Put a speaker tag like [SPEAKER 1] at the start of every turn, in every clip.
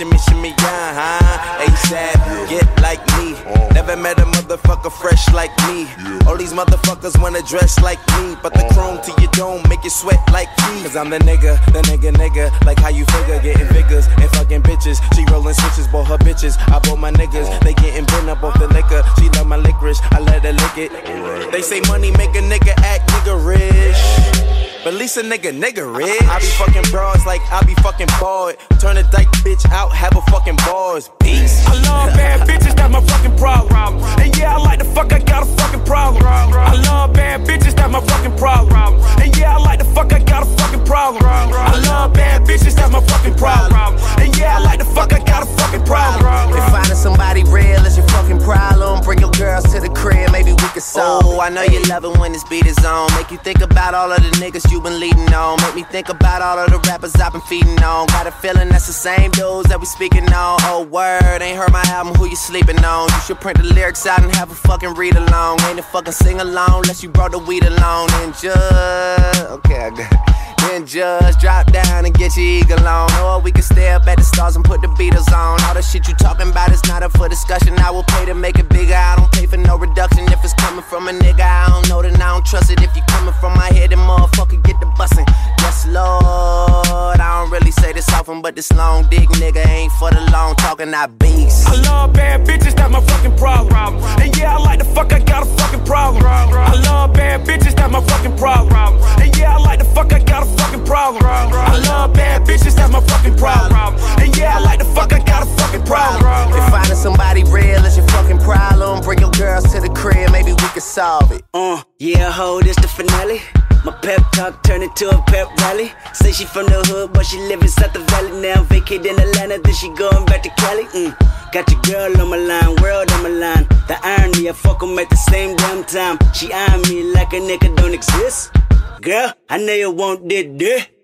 [SPEAKER 1] shimmy, shimmy, yeah, huh? ASAP, get like me. Never met a motherfucker fresh like me. All these motherfuckers wanna dress like me, but the chrome to your dome make you sweat like me. Cause I'm the nigga, the nigga, nigga. Like how you figure, getting figures and fucking bitches. She rolling switches, bought her bitches. I bought my niggas, they getting bent up off the liquor. She love my licorice, I let her lick it. They say money make a nigga act nigga rich. But at least a nigga, nigga rich. I be fucking bras like I be fucking bored. This beat is on. Make you think about all of the niggas you been leading on. Make me think about all of the rappers I've been feeding on. Got a feeling that's the same dudes that we speaking on. Oh, word, ain't heard my album, who you sleeping on? You should print the lyrics out and have a fucking read along. Ain't a fucking sing along unless you brought the weed along. And just, okay, I got it. Then just drop down and get your eagle on. Or we can stay up at the stars and put the Beatles on. All the shit you talking about is not up for discussion. I will pay to make it bigger. I don't pay for no reduction. If it's coming from a nigga, I don't know, then I don't trust it. If you coming from my head, then motherfucker get the bussin'. Yes, Lord. I don't really say this often, but this long dick nigga ain't for the long talking, I beast.
[SPEAKER 2] I love bad bitches, that's my fucking problem. And yeah, I like the fuck, I got a fucking problem. I love bad bitches, that's my fucking problem. And yeah, I like the fuck, I got a fucking problem. I love bad bitches, that's my fucking problem. And yeah, I like the fuck, I got a fucking problem.
[SPEAKER 3] If finding somebody real is your fucking problem, bring your girls to the crib, can solve it.
[SPEAKER 4] Uh, yeah, ho, this the finale. My pep talk turned into a pep rally. Say she from the hood, but she live inside the valley now. Vacate in Atlanta, then she going back to Cali. Mm. Got your girl on my line, world on my line. The irony, I fuck 'em at the same damn time. She eyeing me like a nigga don't exist. Girl, I know you want that dick.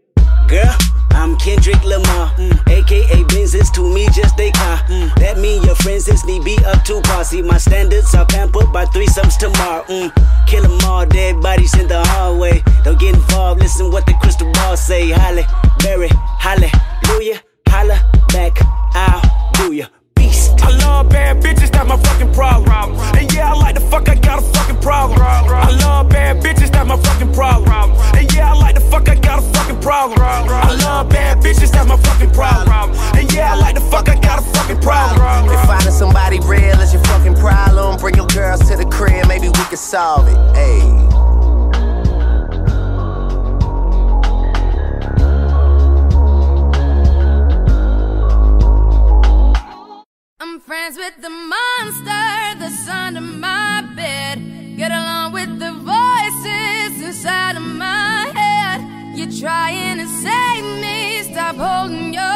[SPEAKER 4] Girl, I'm Kendrick Lamar, mm. aka Benz is to me just a car. Mm. That mean your friends is need be up to par. See my standards are pampered by threesomes tomorrow. Mm. Kill 'em all, dead bodies in the hallway. Don't get involved, listen what the crystal ball say. Halle, Berry, hallelujah, holla back, I'll do ya.
[SPEAKER 2] I love bad bitches, that's my fucking problem. And yeah, I like the fuck, I got a fucking problem. I love bad bitches, that's my fucking problem. And yeah, I like the fuck, I got a fucking problem. I love bad bitches, that's my fucking problem. And yeah, I like the fuck, I got a fucking problem.
[SPEAKER 3] If finding somebody real is your fucking problem, bring your girls to the crib, maybe we can solve it. Hey.
[SPEAKER 5] I'm friends with the monster that's under my bed. Get along with the voices inside of my head. You're trying to save me, stop holding your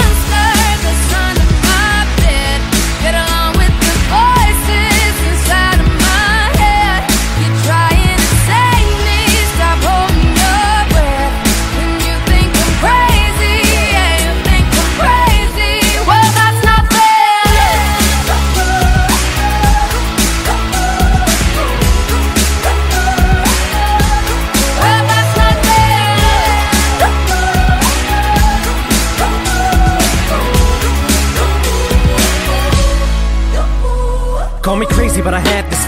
[SPEAKER 6] but I had this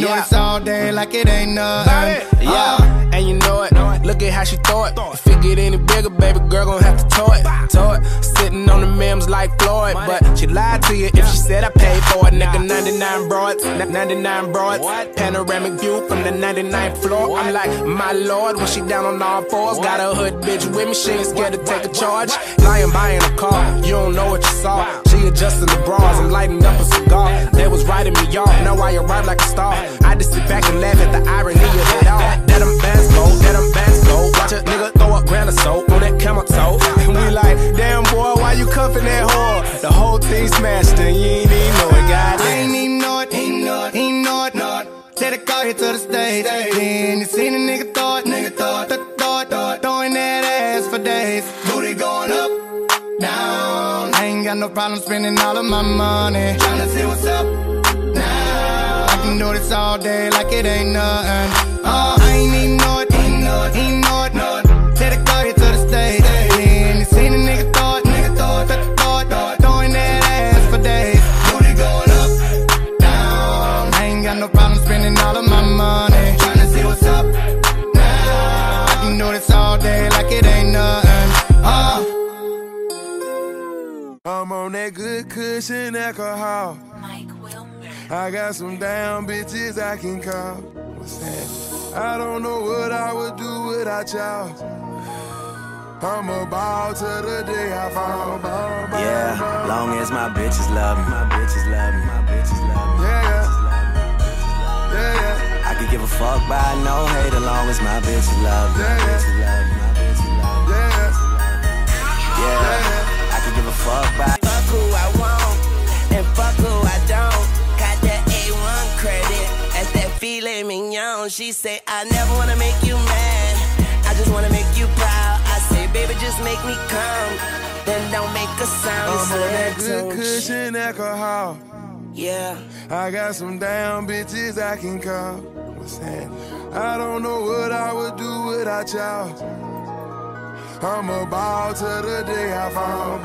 [SPEAKER 7] Now. I can do Yeah. this all day like it ain't nothing.
[SPEAKER 8] Yeah, uh, and you know it. Look at how she throw it. Get any bigger, baby girl gon' have to tow it. Tow it. Sitting on the memes like Floyd. But she lied to you if she said I paid for it. Nigga, 99 broads. n- 99 broads. Panoramic view from the 99th floor. I'm like, my lord, when she down on all fours. Got a hood bitch with me, she ain't scared to take a charge. Lying buying a car, you don't know what you saw. She adjusting the bras, I'm lighting up a cigar. They was writing me off, now I arrive like a star. I just sit back and laugh at the irony of it all. That bands go, that them bands. Watch a nigga throw a grand of soap on that camel toe. And we like, damn boy, why you cuffing that whore? The whole thing smashed and you ain't even know it,
[SPEAKER 9] I ain't even know it, ain't know it, ain't know it, it. Take the car here to the stage. Then you seen a nigga it, nigga it, th- throw it, throwing that ass for days. Booty going up, down. I ain't got no problem spending all of my money. Tryna see what's up now. I can do this all day like it ain't nothing. Oh, I ain't even know it, ain't know it, ain't know it.
[SPEAKER 10] I'm on that good cushion alcohol. Mike I got some down bitches I can call. What's that? I don't know what I would do without y'all. I'm a ball to the day I fall. Ball, ball,
[SPEAKER 4] Yeah, long as my bitches love me, my bitches love me, my bitches love me.
[SPEAKER 10] Yeah, yeah. Yeah, yeah.
[SPEAKER 4] I could give a fuck by no hate as long as my bitches love me, my
[SPEAKER 10] Yeah, yeah.
[SPEAKER 4] bitches love me, my bitches love me.
[SPEAKER 10] Yeah,
[SPEAKER 4] Yeah, I could
[SPEAKER 11] She say, I never wanna make you mad, I just wanna make you proud. I say, baby, just make me come, then don't make a sound.
[SPEAKER 10] I'm on that good cushion alcohol.
[SPEAKER 11] Yeah.
[SPEAKER 10] I got some damn bitches I can call. What's that? I don't know what I would do without y'all. I'm a ball to the day I fall.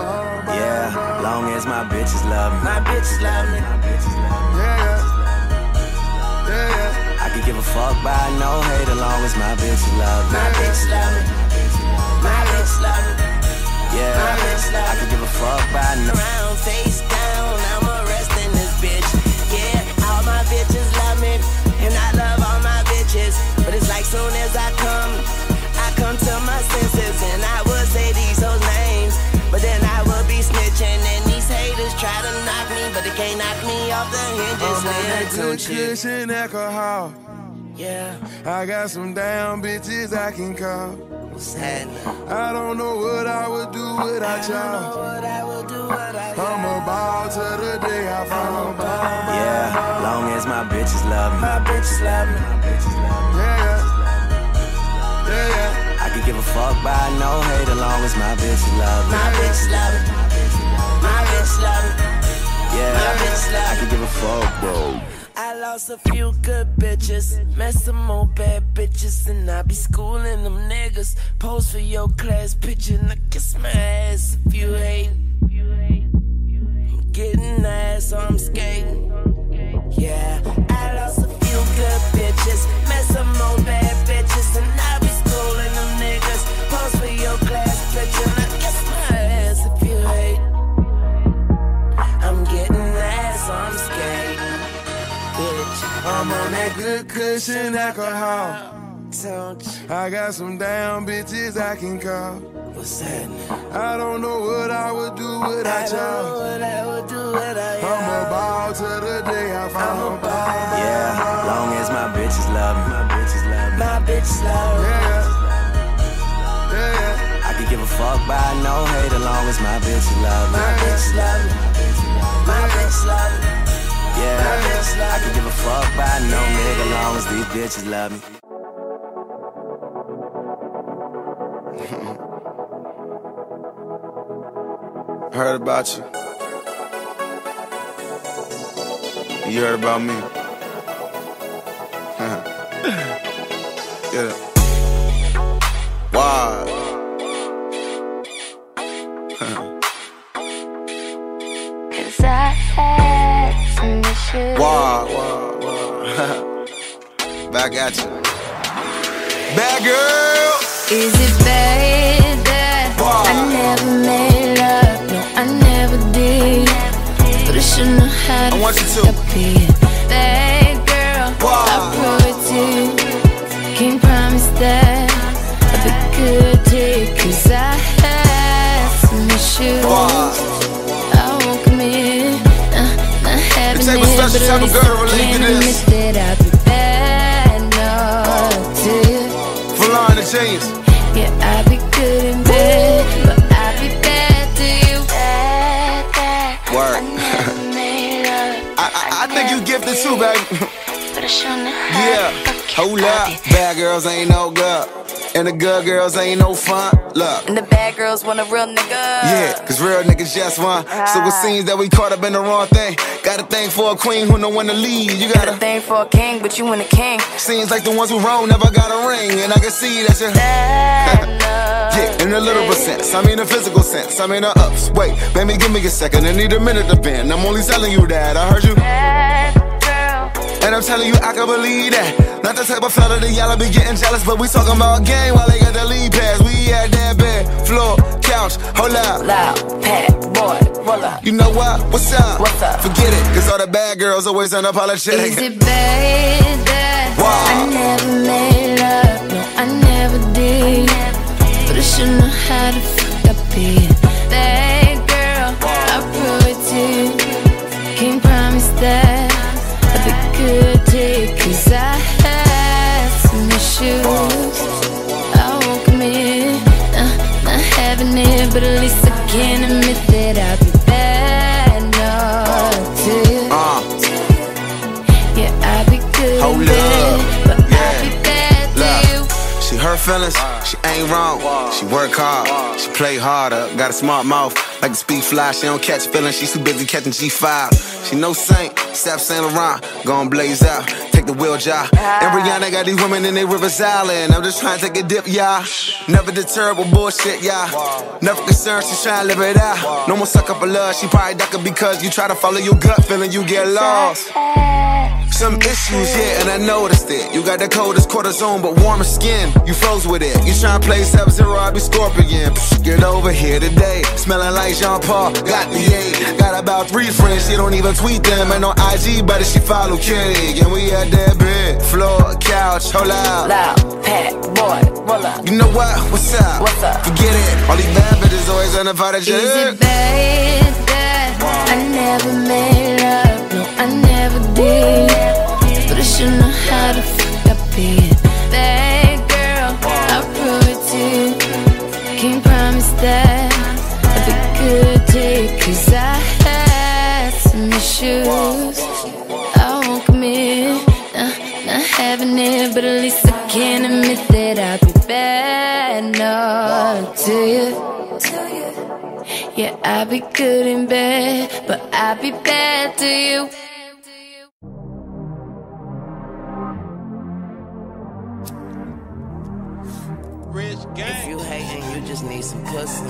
[SPEAKER 4] Yeah, long as my bitches love me,
[SPEAKER 11] My bitches love me.
[SPEAKER 4] my bitches love me.
[SPEAKER 10] Yeah.
[SPEAKER 4] Give a fuck by no hate as long as my bitches love me.
[SPEAKER 11] My bitch love me. My bitch love me.
[SPEAKER 4] Yeah,
[SPEAKER 11] My bitch love
[SPEAKER 4] I could give a fuck by no.
[SPEAKER 11] Around face down, I'm arresting this bitch. Yeah, all my bitches love me, and I love all my bitches. But it's like soon as I
[SPEAKER 10] on that
[SPEAKER 11] Little
[SPEAKER 10] good
[SPEAKER 11] shit.
[SPEAKER 10] cushion alcohol.
[SPEAKER 11] Yeah,
[SPEAKER 10] I got some damn bitches I can call.
[SPEAKER 11] what's happening?
[SPEAKER 10] I don't know what I would do without y'all.
[SPEAKER 11] What I will do, what I
[SPEAKER 10] I'm a ball to the day I fall.
[SPEAKER 4] Yeah, long as my bitches love me,
[SPEAKER 11] My bitches love me.
[SPEAKER 4] my bitches love me.
[SPEAKER 10] Yeah, yeah. Yeah, yeah.
[SPEAKER 4] I could give a fuck by no hate as long as my bitches love me.
[SPEAKER 11] My bitches love me. My bitches love me.
[SPEAKER 4] Yeah,
[SPEAKER 11] My bitches love
[SPEAKER 4] I
[SPEAKER 11] me.
[SPEAKER 4] could give a fuck, bro.
[SPEAKER 11] I lost a few good bitches, met some more bad bitches, and I be schooling them niggas. Pose for your class picture, and I kiss my ass if you hate. I'm getting ass, so I'm skating. Yeah, I
[SPEAKER 10] that cushion alcohol. I got some damn bitches I can call.
[SPEAKER 11] What's?
[SPEAKER 10] I don't know what I would do without y'all.
[SPEAKER 11] what I would do without
[SPEAKER 10] I'm a ball to the day I fall.
[SPEAKER 4] Yeah, long as my bitches love me, my bitches love me.
[SPEAKER 11] My bitches love me.
[SPEAKER 10] Yeah, yeah.
[SPEAKER 4] I could give a fuck by no hate as long as my bitches love me.
[SPEAKER 11] My bitches love me. My bitch love me.
[SPEAKER 4] Yeah, I could give a fuck by no nigga long as these bitches love me.
[SPEAKER 12] Heard about you. You heard about me. Want you to.
[SPEAKER 5] appear. Bad girl, I prove it to you. Can't promise that I'll be good to you. Cause I have some issues. I won't commit. Uh, not having it,
[SPEAKER 12] special
[SPEAKER 5] but at least
[SPEAKER 12] girl to
[SPEAKER 5] I can
[SPEAKER 12] this.
[SPEAKER 5] admit that I'll be bad enough to you.
[SPEAKER 12] Full on gifted too, baby.
[SPEAKER 5] but I shouldn't.
[SPEAKER 12] Yeah, hold up. Bad girls ain't no good. And the good girls ain't no fun. Look.
[SPEAKER 13] And the bad girls want a real nigga.
[SPEAKER 12] Yeah, cause real niggas just one. So it seems that we caught up in the wrong thing. Got a thing for a queen who know when to lead. You got
[SPEAKER 13] Got a thing for a king, but you ain't a king.
[SPEAKER 12] Seems like the ones who wrong never got a ring. And I can see that you're. Yeah, in a literal sense. I mean a physical sense. I mean a ups. Wait, baby, give me a second. I need a minute to bend. I'm only telling you that. I heard you. And I'm telling you, I can believe that. Not the type of fella that y'all be getting jealous, but we talking about game while they got the lead pass. We at that bed, floor, couch, hold up.
[SPEAKER 13] Loud, pat, boy, roll up.
[SPEAKER 12] You know what? What's up?
[SPEAKER 13] What's up?
[SPEAKER 12] Forget it, cause all the bad girls always unapologetic.
[SPEAKER 5] Is it bad that I never made love? No, I never did. But I should know how to fuck up here. Issues. I won't commit. Uh, not having it, but at least I can admit that I'll be bad enough to you. Yeah, I be good
[SPEAKER 12] Hold up.
[SPEAKER 5] but I be bad to you.
[SPEAKER 12] She hurt feelings, she ain't wrong. She work hard, she play harder. Got a smart mouth, like a speed fly. She don't catch feelings, she too busy catching G5. She no saint, Step Saint Laurent, gon' blaze out. Take the wheel job. And Rihanna got these women in their Rivers Island. I'm just trying to take a dip, y'all. Never deterred with bullshit, y'all. Never concerned, she trying to live it out. No more suck up a love, she probably ducking because you try to follow your gut feeling, you get lost. Some issues, yeah, and I noticed it. You got the coldest cortisone, but warmer skin. You froze with it. You tryna play Sub Zero, I be Scorpion. Psh, Get over here today. Smelling like Jean Paul. Got the eight. Got about three friends, she don't even tweet them. Ain't no IG, but she follow Kitty. And we at that bed, floor, couch, hold out.
[SPEAKER 13] Loud, pat, boy, roll up.
[SPEAKER 12] You know what? What's up?
[SPEAKER 13] What's up?
[SPEAKER 12] Forget it. All these bad bitches always unapologetic.
[SPEAKER 5] Is it bad that I never made love? No, I never did. But I should know how to fuck up here. Bad girl, I prove it to you. Can't promise that I'll be good you. Cause I had some issues. I won't commit. Nah, not having it, but at least I can admit that I'll be bad enough to you. Yeah, I be good in bed, but I be bad to you.
[SPEAKER 11] If you hating, you just need some pussy.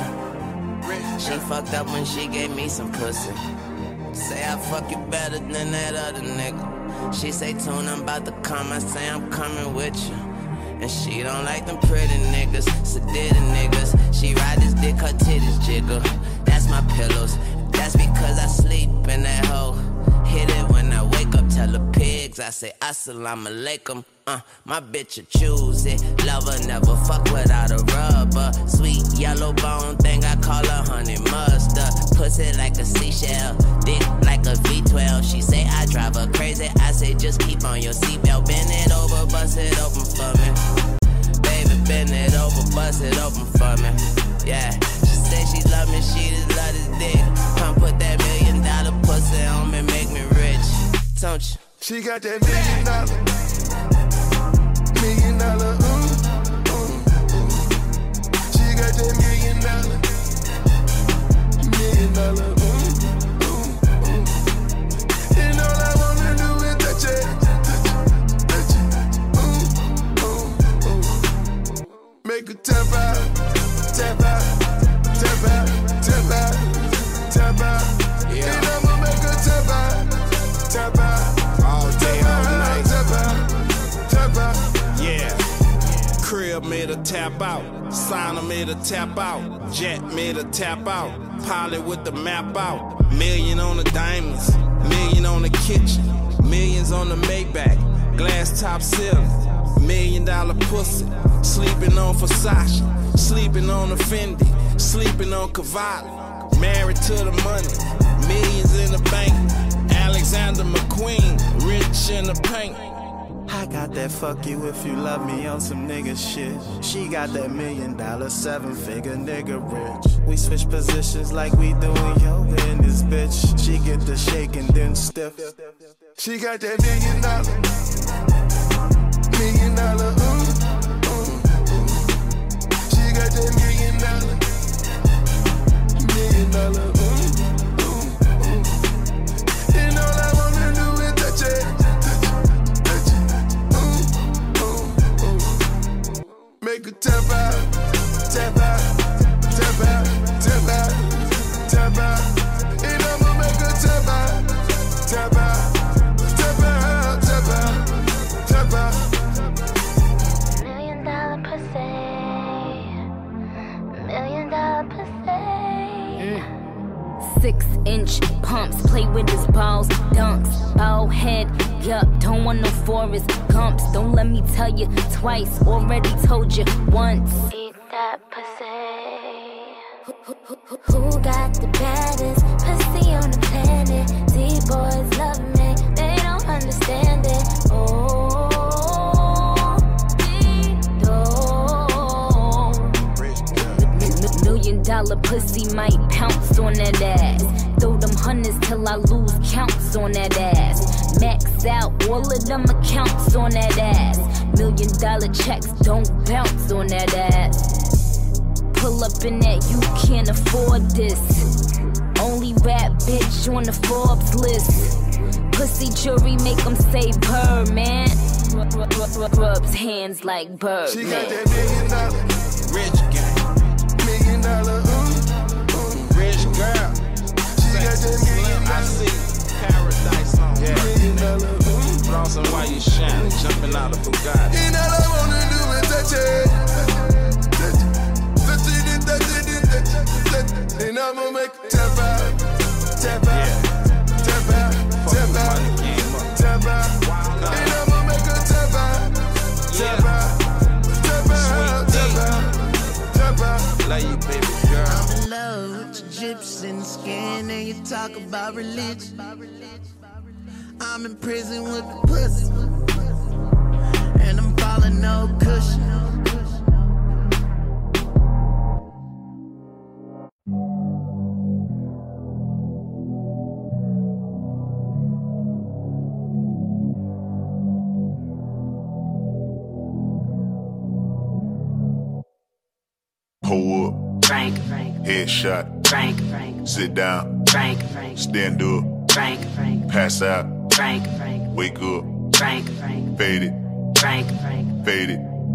[SPEAKER 11] She fucked up when she gave me some pussy. Say I fuck you better than that other nigga. She say, Tune, I'm about to come. I say, I'm coming with you. And she don't like them pretty niggas, sedated niggas. She ride this dick, her titties jiggle. That's my pillows. That's because I sleep in that hole. Hit it when I wake up, tell the pigs. I say, Assalamu alaikum. Uh, my bitch a choose it. Lover never fuck without a rubber. Sweet yellow bone thing, I call her honey mustard. Pussy like a seashell, dick like a V12. She say I drive her crazy. I say just keep on your seatbelt. Bend it over, bust it open for me. Baby, bend it over, bust it open for me. Yeah, say she love me, she just love this dick. Come put that million dollar pussy on me, make me rich. Don't you?
[SPEAKER 10] She got that million dollar, million dollar, ooh, ooh, ooh. She got that million dollar, million dollar, ooh, ooh, ooh. And all I wanna do is touch it, touch it, touch it, ooh, ooh, ooh. Make her tap out, out.
[SPEAKER 14] Sign made a tap out. Jet made a tap out. Pilot with the map out. Million on the diamonds. Million on the kitchen. Millions on the Maybach. Glass top ceiling. Million dollar pussy. Sleeping on Versace. Sleeping on the Fendi. Sleeping on Cavalli. Married to the money. Millions in the bank. Alexander McQueen. Rich in the paint.
[SPEAKER 15] I got that fuck you if you love me on some nigga shit. She got that million dollar, seven figure nigga rich. We switch positions like we doing yoga in this bitch. She get the shake and then stiff.
[SPEAKER 10] She got that million dollar, million dollar, ooh, ooh, ooh. She got that million dollar, million dollar, ooh, Make a tap out, tap out, tap out, tap out, tap out. And I'ma make a tap out, tap out, tap out, tap out, tap out.
[SPEAKER 5] Million dollar pussy. Million dollar pussy.
[SPEAKER 16] Six inch pumps, play with his balls, dunks, ball head, yup, don't want no Forrest Gumps. Don't let me tell you twice, already told you once.
[SPEAKER 5] Eat that pussy. Who who, who got the baddest pussy on the planet? D boys love me, they don't understand it. Oh.
[SPEAKER 16] million dollar pussy might pounce on that ass. Throw them hundreds till I lose counts on that ass. Max out all of them accounts on that ass. Million dollar checks don't bounce on that ass. Pull up in that, you can't afford this. Only rap bitch on the Forbes list. Pussy jury make them say purr, man. Rub- rub- rub- Rubs hands like bird,
[SPEAKER 10] She got that million dollar,
[SPEAKER 14] Rich gang.
[SPEAKER 10] million dollar, ooh, ooh.
[SPEAKER 14] Rich girl.
[SPEAKER 10] She got that million
[SPEAKER 14] I
[SPEAKER 10] dollar,
[SPEAKER 14] see paradise on yeah.
[SPEAKER 10] Ooh.
[SPEAKER 14] Flossing while you shining, jumping out of Bugatti.
[SPEAKER 10] And all I wanna do is touch it. Touch it, touch it, touch it, touch it, touch it. And I'ma make a tap out, tap out,
[SPEAKER 17] your Egyptian skin and you talk about religion. I'm in prison with the pussy. And I'm falling no cushion.
[SPEAKER 18] Pull up.
[SPEAKER 19] Frank,
[SPEAKER 18] Headshot.
[SPEAKER 19] Frank,
[SPEAKER 18] Sit down.
[SPEAKER 19] Frank,
[SPEAKER 18] Stand up.
[SPEAKER 19] Frank,
[SPEAKER 18] Pass out.
[SPEAKER 19] Frank,
[SPEAKER 18] Wake up.
[SPEAKER 19] Frank,
[SPEAKER 18] Fade it.
[SPEAKER 19] Frank,
[SPEAKER 18] Fade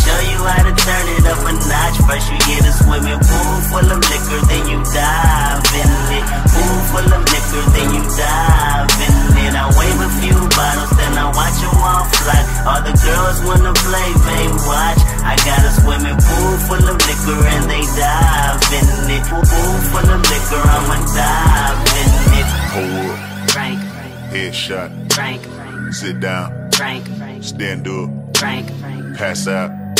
[SPEAKER 4] show you how to turn it up a notch. First you get a swimming pool full of liquor, then you dive in it. Pool full of liquor, then you dive in it. I wave a few bottles, then I watch them all fly. All the girls wanna play, babe, watch. I got a swimming pool full of liquor, and they dive in it. Pool full of liquor, I'ma dive in it.
[SPEAKER 18] Pull up.
[SPEAKER 19] Frank,
[SPEAKER 18] Headshot.
[SPEAKER 19] Frank,
[SPEAKER 18] Sit down.
[SPEAKER 19] Frank,
[SPEAKER 18] Stand up.
[SPEAKER 19] Frank,
[SPEAKER 18] Pass out.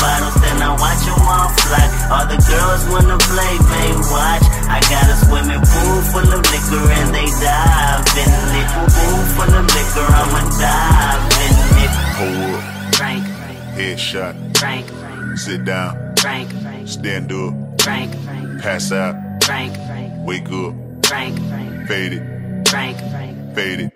[SPEAKER 18] bottles, then I watch them all fly. All the girls wanna play, they watch. I got a swimming pool full of liquor and they dive in it. Pool full of liquor, I'ma dive in it.
[SPEAKER 20] Hold up.
[SPEAKER 18] Drink,
[SPEAKER 20] Headshot.
[SPEAKER 18] drink,
[SPEAKER 20] Sit down.
[SPEAKER 18] drink,
[SPEAKER 20] Stand up.
[SPEAKER 18] drink,
[SPEAKER 20] Pass out.
[SPEAKER 18] drink,
[SPEAKER 20] Wake up.
[SPEAKER 18] drink,
[SPEAKER 20] Fade it.
[SPEAKER 18] drink,
[SPEAKER 20] Fade it.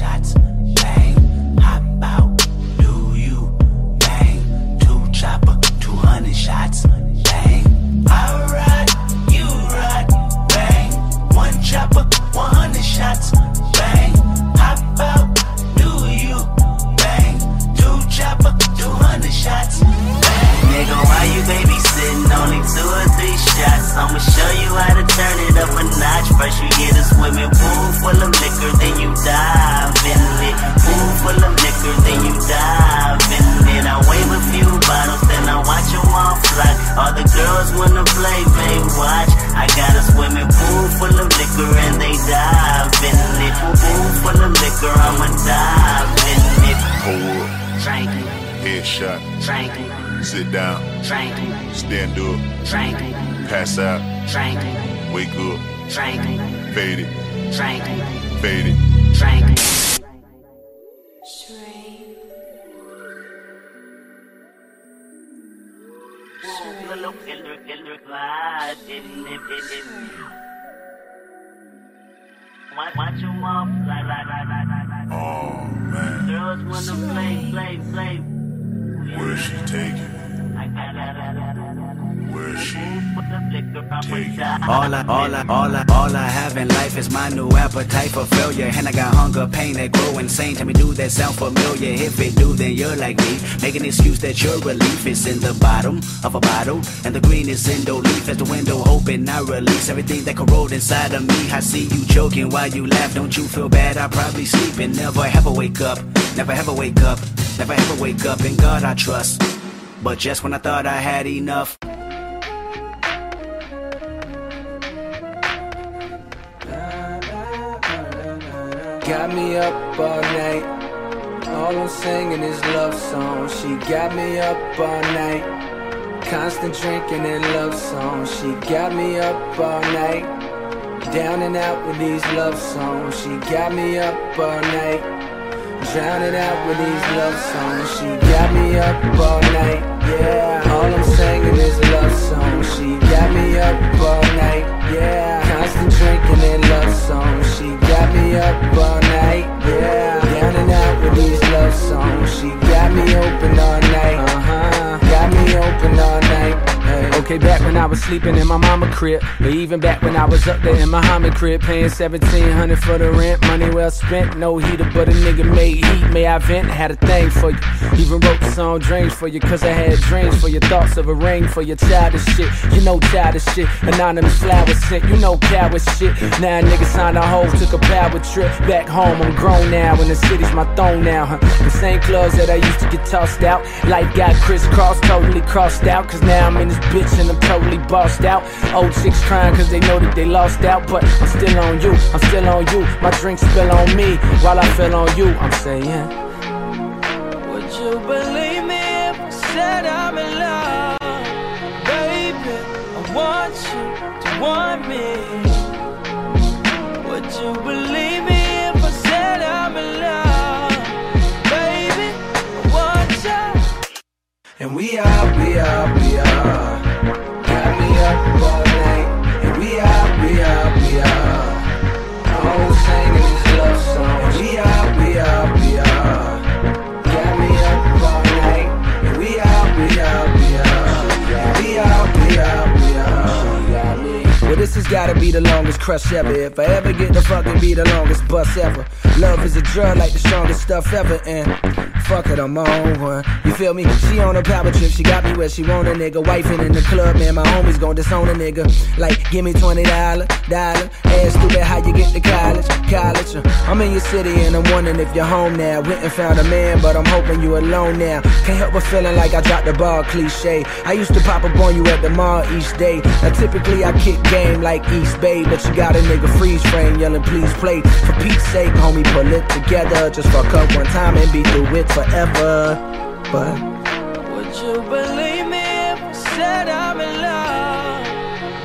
[SPEAKER 4] Shots, bang. Hop out, do you, bang. Two chopper, 200 shots, bang. I ride, you ride, bang. One chopper, 100 shots, bang. Hop out,
[SPEAKER 18] Only two or three shots. I'ma show you how to turn it up a notch. First you get a swimming pool full of liquor, then you dive in it. Pool full of liquor, then you dive in it. I wave a few bottles, then I watch them all fly. All the girls wanna play, they watch. I got a swimming pool full of liquor and they dive in it. Pool full of liquor, I'ma dive in it.
[SPEAKER 20] Up.
[SPEAKER 18] Drink,
[SPEAKER 20] Headshot.
[SPEAKER 18] drink,
[SPEAKER 20] Sit down.
[SPEAKER 18] drink,
[SPEAKER 20] Stand up.
[SPEAKER 18] drink,
[SPEAKER 20] Pass out.
[SPEAKER 18] drink,
[SPEAKER 20] Wake up.
[SPEAKER 18] drink,
[SPEAKER 20] Fade it.
[SPEAKER 18] drink,
[SPEAKER 20] Fade it.
[SPEAKER 18] drink. Watch off.
[SPEAKER 20] Oh man.
[SPEAKER 18] Girls wanna play, play, play.
[SPEAKER 20] Where's she taking? Where's she taking?
[SPEAKER 4] All I, all I, all I, all I have in life is my new appetite for failure. And I got hunger, pain that grow insane. Tell me, do that sound familiar? If it do, then you're like me. Make an excuse that your relief is in the bottom of a bottle. And the green is in the leaf as the window open. I release everything that corrode inside of me. I see you joking while you laugh. Don't you feel bad? I probably sleep and never ever wake up. Never ever wake up. Never ever wake up. In God I trust. But just when I thought I had enough.
[SPEAKER 19] Got me up all night. All I'm singing is love songs. She got me up all night. Constant drinking and love songs. She got me up all night. Down and out with these love songs. She got me up all night. Drowning out with these love songs. She got me up all night. Yeah. All I'm singing is love songs. She got me up all night. Yeah. Constant drinking and love songs. She got me up all night. Yeah. Drowning out with these love songs. She got me open all night. Uh huh. Got me open all night. Okay, back when I was sleeping in my mama crib, but even back when I was up there in Muhammad crib, paying 1700 for the rent, money well spent, no heater, but a nigga made heat. May I vent? Had a thing for you. Even wrote the song Dreams for you, cause I had dreams for your thoughts of a ring for your childish shit. You know childish shit. Anonymous flowers sent, you know coward shit. Now a nigga signed a hoe, took a power trip back home. I'm grown now, and the city's my throne now, huh? The same clubs that I used to get tossed out. Life got crisscrossed, totally crossed out, cause now I'm in this bitch and I'm totally bossed out. Old chicks crying cause they know that they lost out, but I'm still on you, I'm still on you. My drink spill on me while I fell on you. I'm saying,
[SPEAKER 21] Would you believe me if I said I'm in love? Baby, I want you to want me. Would you believe me if I said I'm in love? Baby, I want you.
[SPEAKER 19] and we are, we are, we are. Gotta be the longest crush ever. If I ever get to fucking be the longest bus ever. Love is a drug like the strongest stuff ever. And fuck it, I'm on one. You feel me? She on a power trip, she got me where she want a nigga. Wifing in the club, man, my homies gon' disown a nigga. Like, give me $20, dollar. dollar. Ass stupid, how you get to college? College. Uh, I'm in your city and I'm wondering if you're home now. Went and found a man, but I'm hoping you alone now. Can't help but feeling like I dropped the ball cliche. I used to pop up on you at the mall each day. Now typically I kick game like East Bay, but you got a nigga freeze frame yelling, please play. For Pete's sake, homie, pull it together. Just fuck up one time and be through it forever. But
[SPEAKER 11] Would you believe me if I said I'm in love?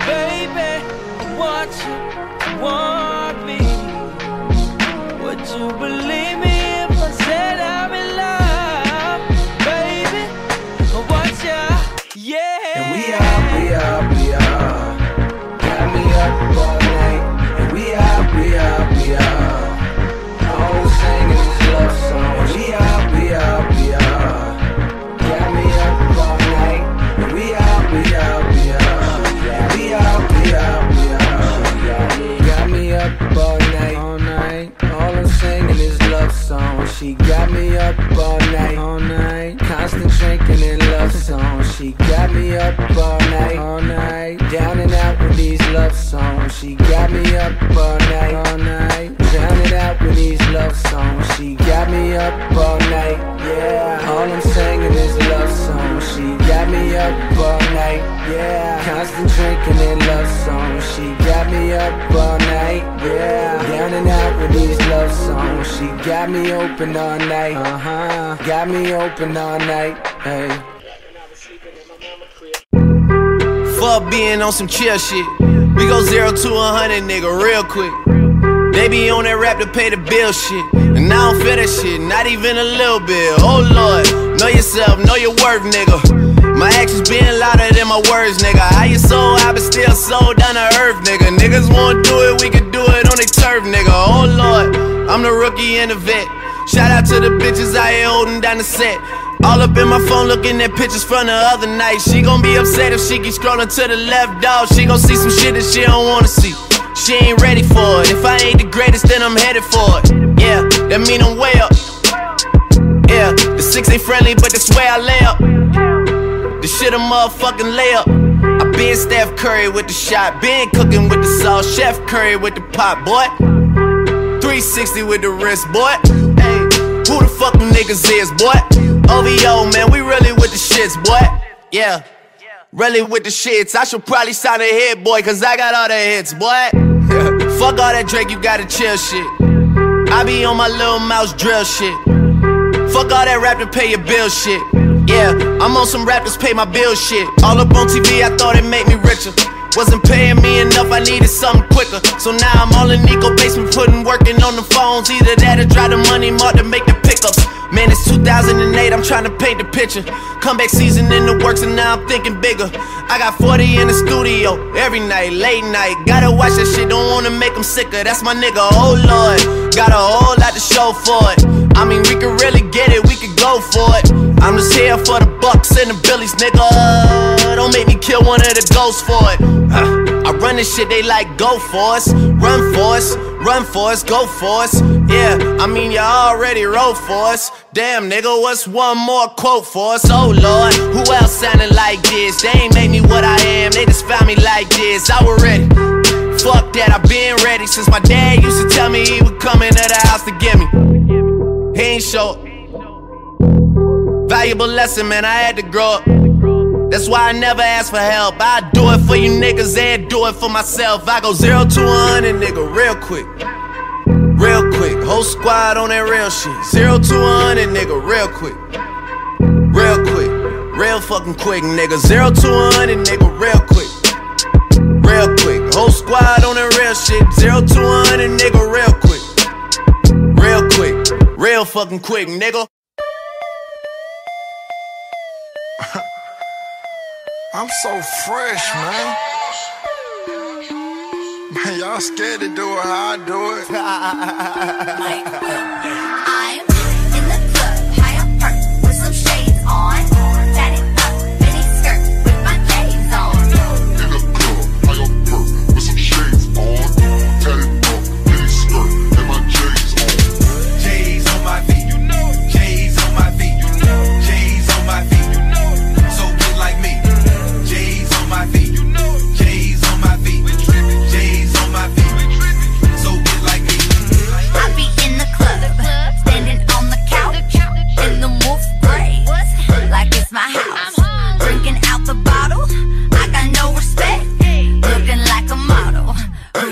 [SPEAKER 11] Baby, I want you, want
[SPEAKER 19] She got me up all night, all night. Constant drinking and love songs. She got me up all night, all night. Down and out with these love songs. She got me up all night, all night. Drowning out with these love songs. She got me up all night, yeah. All I'm singing is love songs. She got me up all night, yeah. Constant drinking and love songs. She got me up all night, yeah. Down and out with these love songs. She got me open all night, uh huh. Got me open all night, hey.
[SPEAKER 1] Fuck being on some chill shit. We go zero to a hundred, nigga, real quick. They be on that rap to pay the bill shit. And I don't feel that shit, not even a little bit. Oh lord, know yourself, know your worth, nigga. My actions being louder than my words, nigga. How you so I but still so down to earth, nigga? Niggas won't do it, we can do it on their turf, nigga. Oh lord, I'm the rookie and the vet. Shout out to the bitches out here holding down the set. All up in my phone looking at pictures from the other night. She gon' be upset if she keep scrolling to the left, dog. She gon' see some shit that she don't wanna see. She ain't ready for it. If I ain't the greatest, then I'm headed for it. Yeah, that mean I'm way up. Yeah, the six ain't friendly, but that's where I lay up. The shit a motherfucking layup. I been Steph Curry with the shot, been cooking with the sauce, Chef Curry with the pot, boy. 360 with the wrist, boy. Hey, who the fuck niggas is, boy? OVO, man, we really with the shits, boy. Yeah. Really with the shits. I should probably sign a hit, boy, cause I got all the hits, boy. Fuck all that Drake, you gotta chill shit. I be on my Lil Mouse drill shit. Fuck all that rap to pay your bill shit. Yeah, I'm on some rappers pay my bill shit. All up on TV, I thought it made me richer. Wasn't paying me enough, I needed something quicker. So now I'm all in Nico basement, putting working on the phones. Either that or drive the money mark to make the pickups. Man, it's 2008, I'm trying to paint the picture. Comeback season in the works, and now I'm thinking bigger. I got 40 in the studio every night, late night. Gotta watch that shit, don't wanna make them sicker. That's my nigga, oh lord. Got a whole lot to show for it. I mean, we could really get it, we could go for it. I'm just here for the bucks and the billies, nigga. Don't make me kill one of the ghosts for it. Uh, I run this shit, they like go for us, run for us, run for us, go for us. Yeah, I mean you already wrote for us. Damn, nigga, what's one more quote for us? Oh lord, who else sounding like this? They ain't made me what I am, they just found me like this. I was ready. Fuck that, I've been ready since my dad used to tell me he would come into the house to get me. He ain't show. Valuable lesson, man, I had to grow up. That's why I never ask for help. I do it for you niggas and do it for myself. I go zero to a hundred, nigga, real quick. Real quick. Whole squad on that real shit. Zero to a hundred, nigga, real quick. Real quick. Real fucking quick, nigga. Zero to a hundred, nigga, real quick. Real quick. Whole squad on that real shit. Zero to a hundred, nigga, real quick. Real quick. Real fucking quick, nigga.
[SPEAKER 10] I'm so fresh, man. Man, y'all scared to do it how I do it.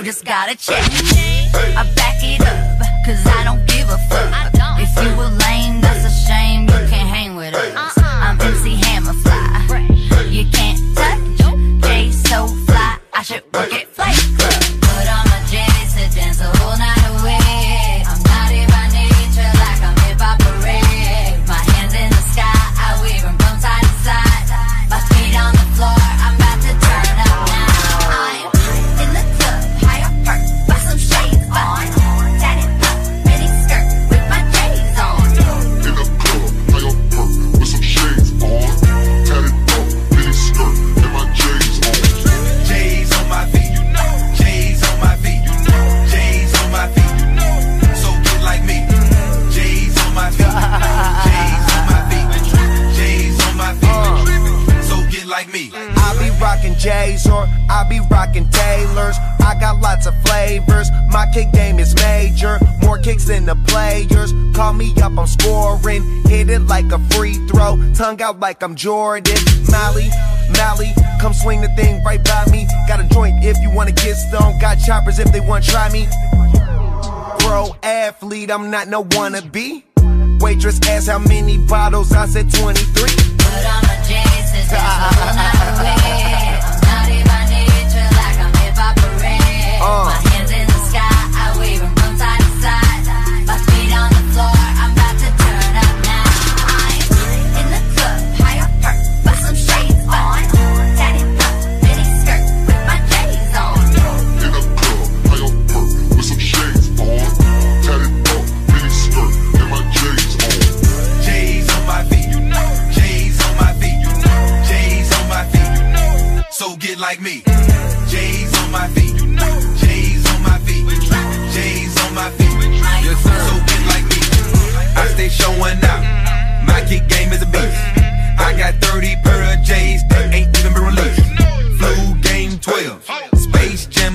[SPEAKER 22] just got a check. I back it up, cause I don't give a fuck. If you were
[SPEAKER 1] flavors. My kick game is major. More kicks than the players. Call me up, I'm scoring. Hit it like a free throw. Tongue out like I'm Jordan. Mally, Mally, come swing the thing right by me. Got a joint if you wanna get stoned. Got choppers if they wanna try me. Pro athlete, I'm not no wannabe. Waitress asked how many bottles, I said 23.
[SPEAKER 22] Put on my dance the whole. I'm naughty by nature, like I'm hip hop parade.
[SPEAKER 1] Uh.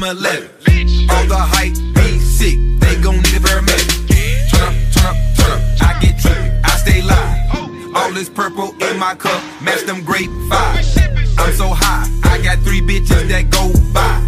[SPEAKER 20] 11. All the hype be sick. They gon' need a paramedic. Turn up, turn up, turn up. I get trippy. I stay live. All this purple in my cup, match them grape vibes. I'm so high, I got three bitches that go by.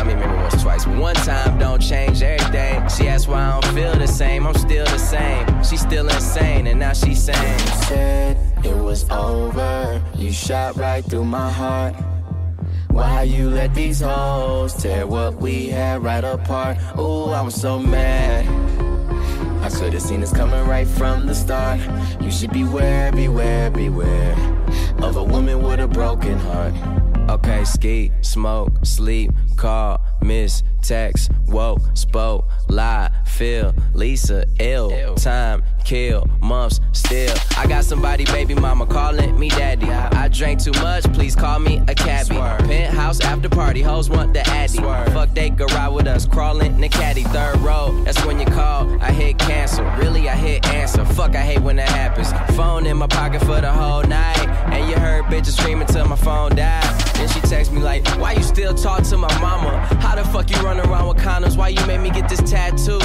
[SPEAKER 23] I mean, maybe once, twice. But one time don't change everything. She asked why I don't feel the same. I'm still the same. She's still insane, and now she's saying.
[SPEAKER 24] said it was over. You shot right through my heart. Why you let these hoes tear what we had right apart? Oh, I was so mad. I could have seen this coming right from the start. You should beware, beware, beware of a woman with a broken heart.
[SPEAKER 23] Okay, ski, smoke, sleep, call, miss, text, woke, spoke, lie, feel, Lisa, ill, time, kill, months, still. I got somebody, baby mama, calling me daddy. I drank too much, please call me a cabbie. Penthouse after party, hoes want the addy. Fuck, they go ride with us, crawling in the caddy. Third row, that's when you call. I hit cancel, really, I hit answer. Fuck, I hate when that happens. Phone in my pocket for the whole night. And you heard bitches screaming till my phone died. Then she text me like, Why you still talk to my mama? How the fuck you run around with condoms? Why you made me get this tattoo?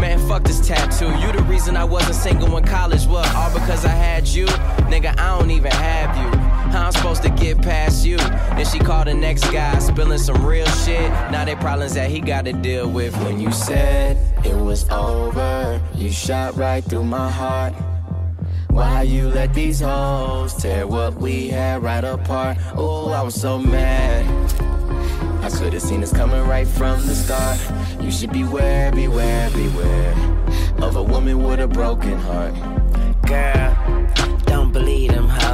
[SPEAKER 23] Man, fuck this tattoo. You the reason I wasn't single in college. What? All because I had you? Nigga, I don't even have you. How I'm supposed to get past you? Then she called the next guy, spilling some real shit. Now they problems that he gotta deal with. When you said it was over, you shot right through my heart. Why you let these hoes tear what we had right apart? Oh, I was so mad. I could've seen this coming right from the start. You should beware, beware, beware of a woman with a broken heart.
[SPEAKER 11] Girl,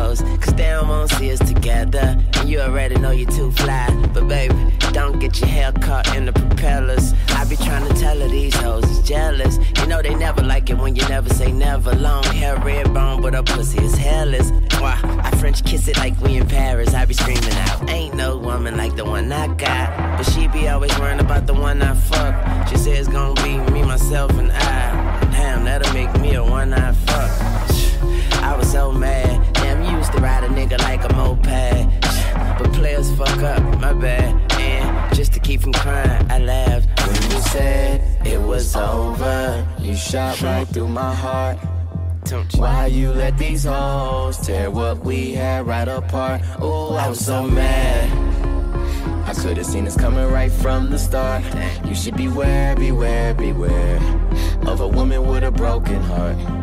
[SPEAKER 11] hoes, cause they don't wanna see us together. And you already know you're too fly. But baby, don't get your hair caught in the propellers. I be trying to tell her these hoes is jealous. You know they never like it when you never say never. Long hair, red bone, but her pussy is hairless. Why? I French kiss it like we in Paris. I be screaming out, ain't no woman like the one I got. But she be always worrying about the one I fuck. She says it's gonna be me, myself, and my bad. And just to keep from crying, I laughed.
[SPEAKER 23] When you said it was over, you shot right through my heart. Why you let these hoes tear what we had right apart? Oh, I was so mad. I could've seen this coming right from the start. You should beware, beware, beware of a woman with a broken heart.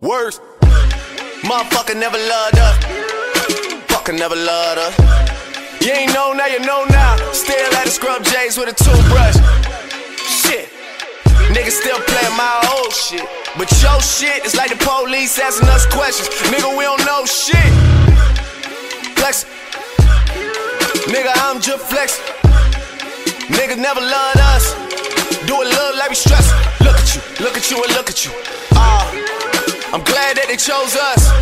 [SPEAKER 1] Worst. Motherfucker never loved her. Fucker never loved her. You ain't know now, you know now. Still at the scrub J's with a toothbrush. Shit. Niggas still playing my old shit. But your shit is like the police asking us questions. Nigga, we don't know shit. Flex. Nigga, I'm just flex. Niggas never loved us. Do it look like we stress. Look at you, look at you, and look at you. Ah. I'm glad that they chose us.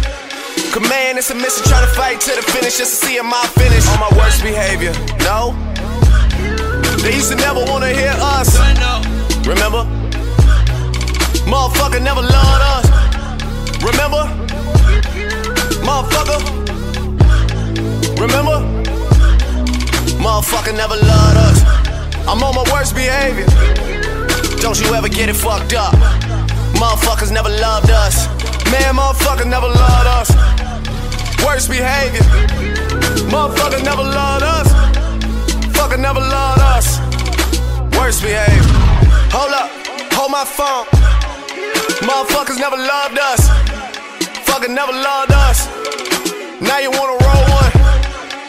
[SPEAKER 1] Command and submission, trying to fight to the finish just to see my finish. On my worst behavior, no. They used to never wanna hear us. Remember? Motherfucker never loved us. Remember? Motherfucker. Remember? Motherfucker never loved us. I'm on my worst behavior. Don't you ever get it fucked up. Motherfuckers never loved us. Man, motherfuckers never loved us. Worst behavior. Motherfucker never loved us. Fucker never loved us. Worst behavior. Hold up, hold my phone. Motherfuckers never loved us. Fucker never loved us. Now you wanna roll one.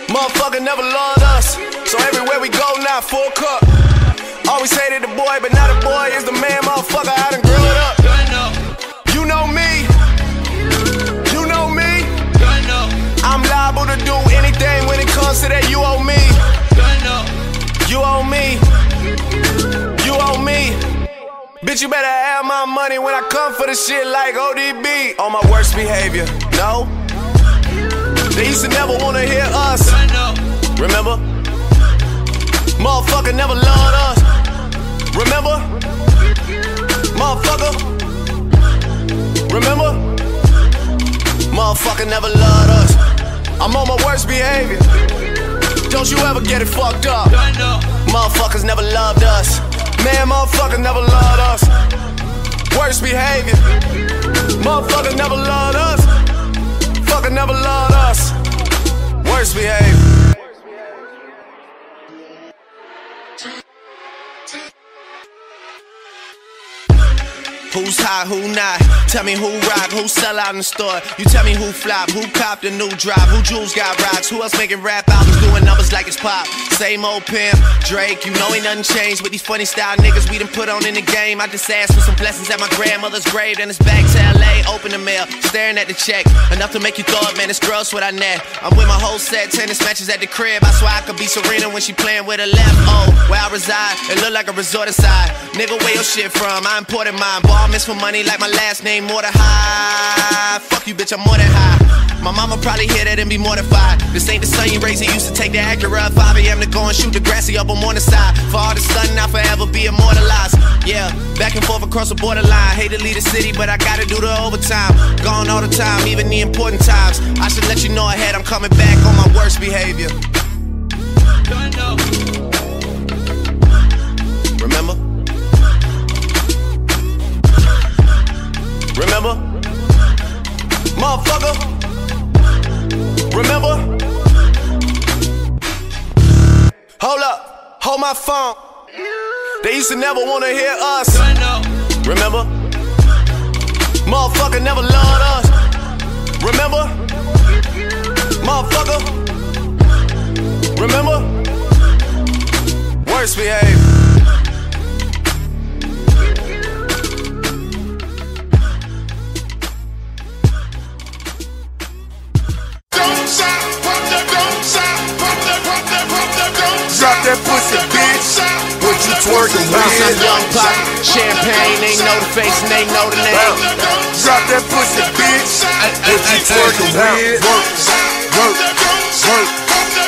[SPEAKER 1] Motherfucker never loved us. So everywhere we go now, full cup. Always hated the boy, but now the boy is the man, motherfucker. I done Bitch, you better have my money when I come for the shit like ODB. On my worst behavior. No. They used to never wanna hear us. Remember? Motherfucker never loved us. Remember? Motherfucker. Remember? Motherfucker never loved us. I'm on my worst behavior. Don't you ever get it fucked up. Motherfuckers never loved us. Man, motherfuckers never loved us. Worst behavior. Motherfuckers never loved us. Fucker never loved us. Worst behavior. Who's hot, who not? Tell me who rock, who sell out in the store. You tell me who flop, who copped a new drop, who jewels got rocks, who else making rap albums doing numbers like it's pop. Same old pimp, Drake, you know ain't nothing changed with these funny style niggas we done put on in the game. I just asked for some blessings at my grandmother's grave, then it's back to LA, open the mail. staring at the check. Enough to make you throw up, man, it's gross what I net. I'm with my whole set, tennis matches at the crib. I swear I could be Serena when she playing with her left. Oh, where I reside, it look like a resort inside. Nigga, where your shit from? I imported mine. Ball miss for money like my last name, more than high. Fuck you, bitch, I'm more than high. My mama probably hear that and be mortified. This ain't the son you raised. He used to take the Acura at 5 a.m. to go and shoot the grassy up on the side. For all the sun, I'll forever be immortalized. Yeah, back and forth across the borderline. Hate to leave the city, but I gotta do the overtime. Gone all the time, even the important times. I should let you know ahead, I'm coming back on my worst behavior. Remember? Motherfucker? Remember? Hold up, hold my phone. They used to never wanna hear us. Remember? Motherfucker never loved us. Remember? Motherfucker? Remember? Worst behavior.
[SPEAKER 25] That pussy, bitch. What you twerking with?
[SPEAKER 1] young pop, champagne, they know the face and they know the name.
[SPEAKER 25] Drop that pussy, bitch. What you twerking with? Work, work, work,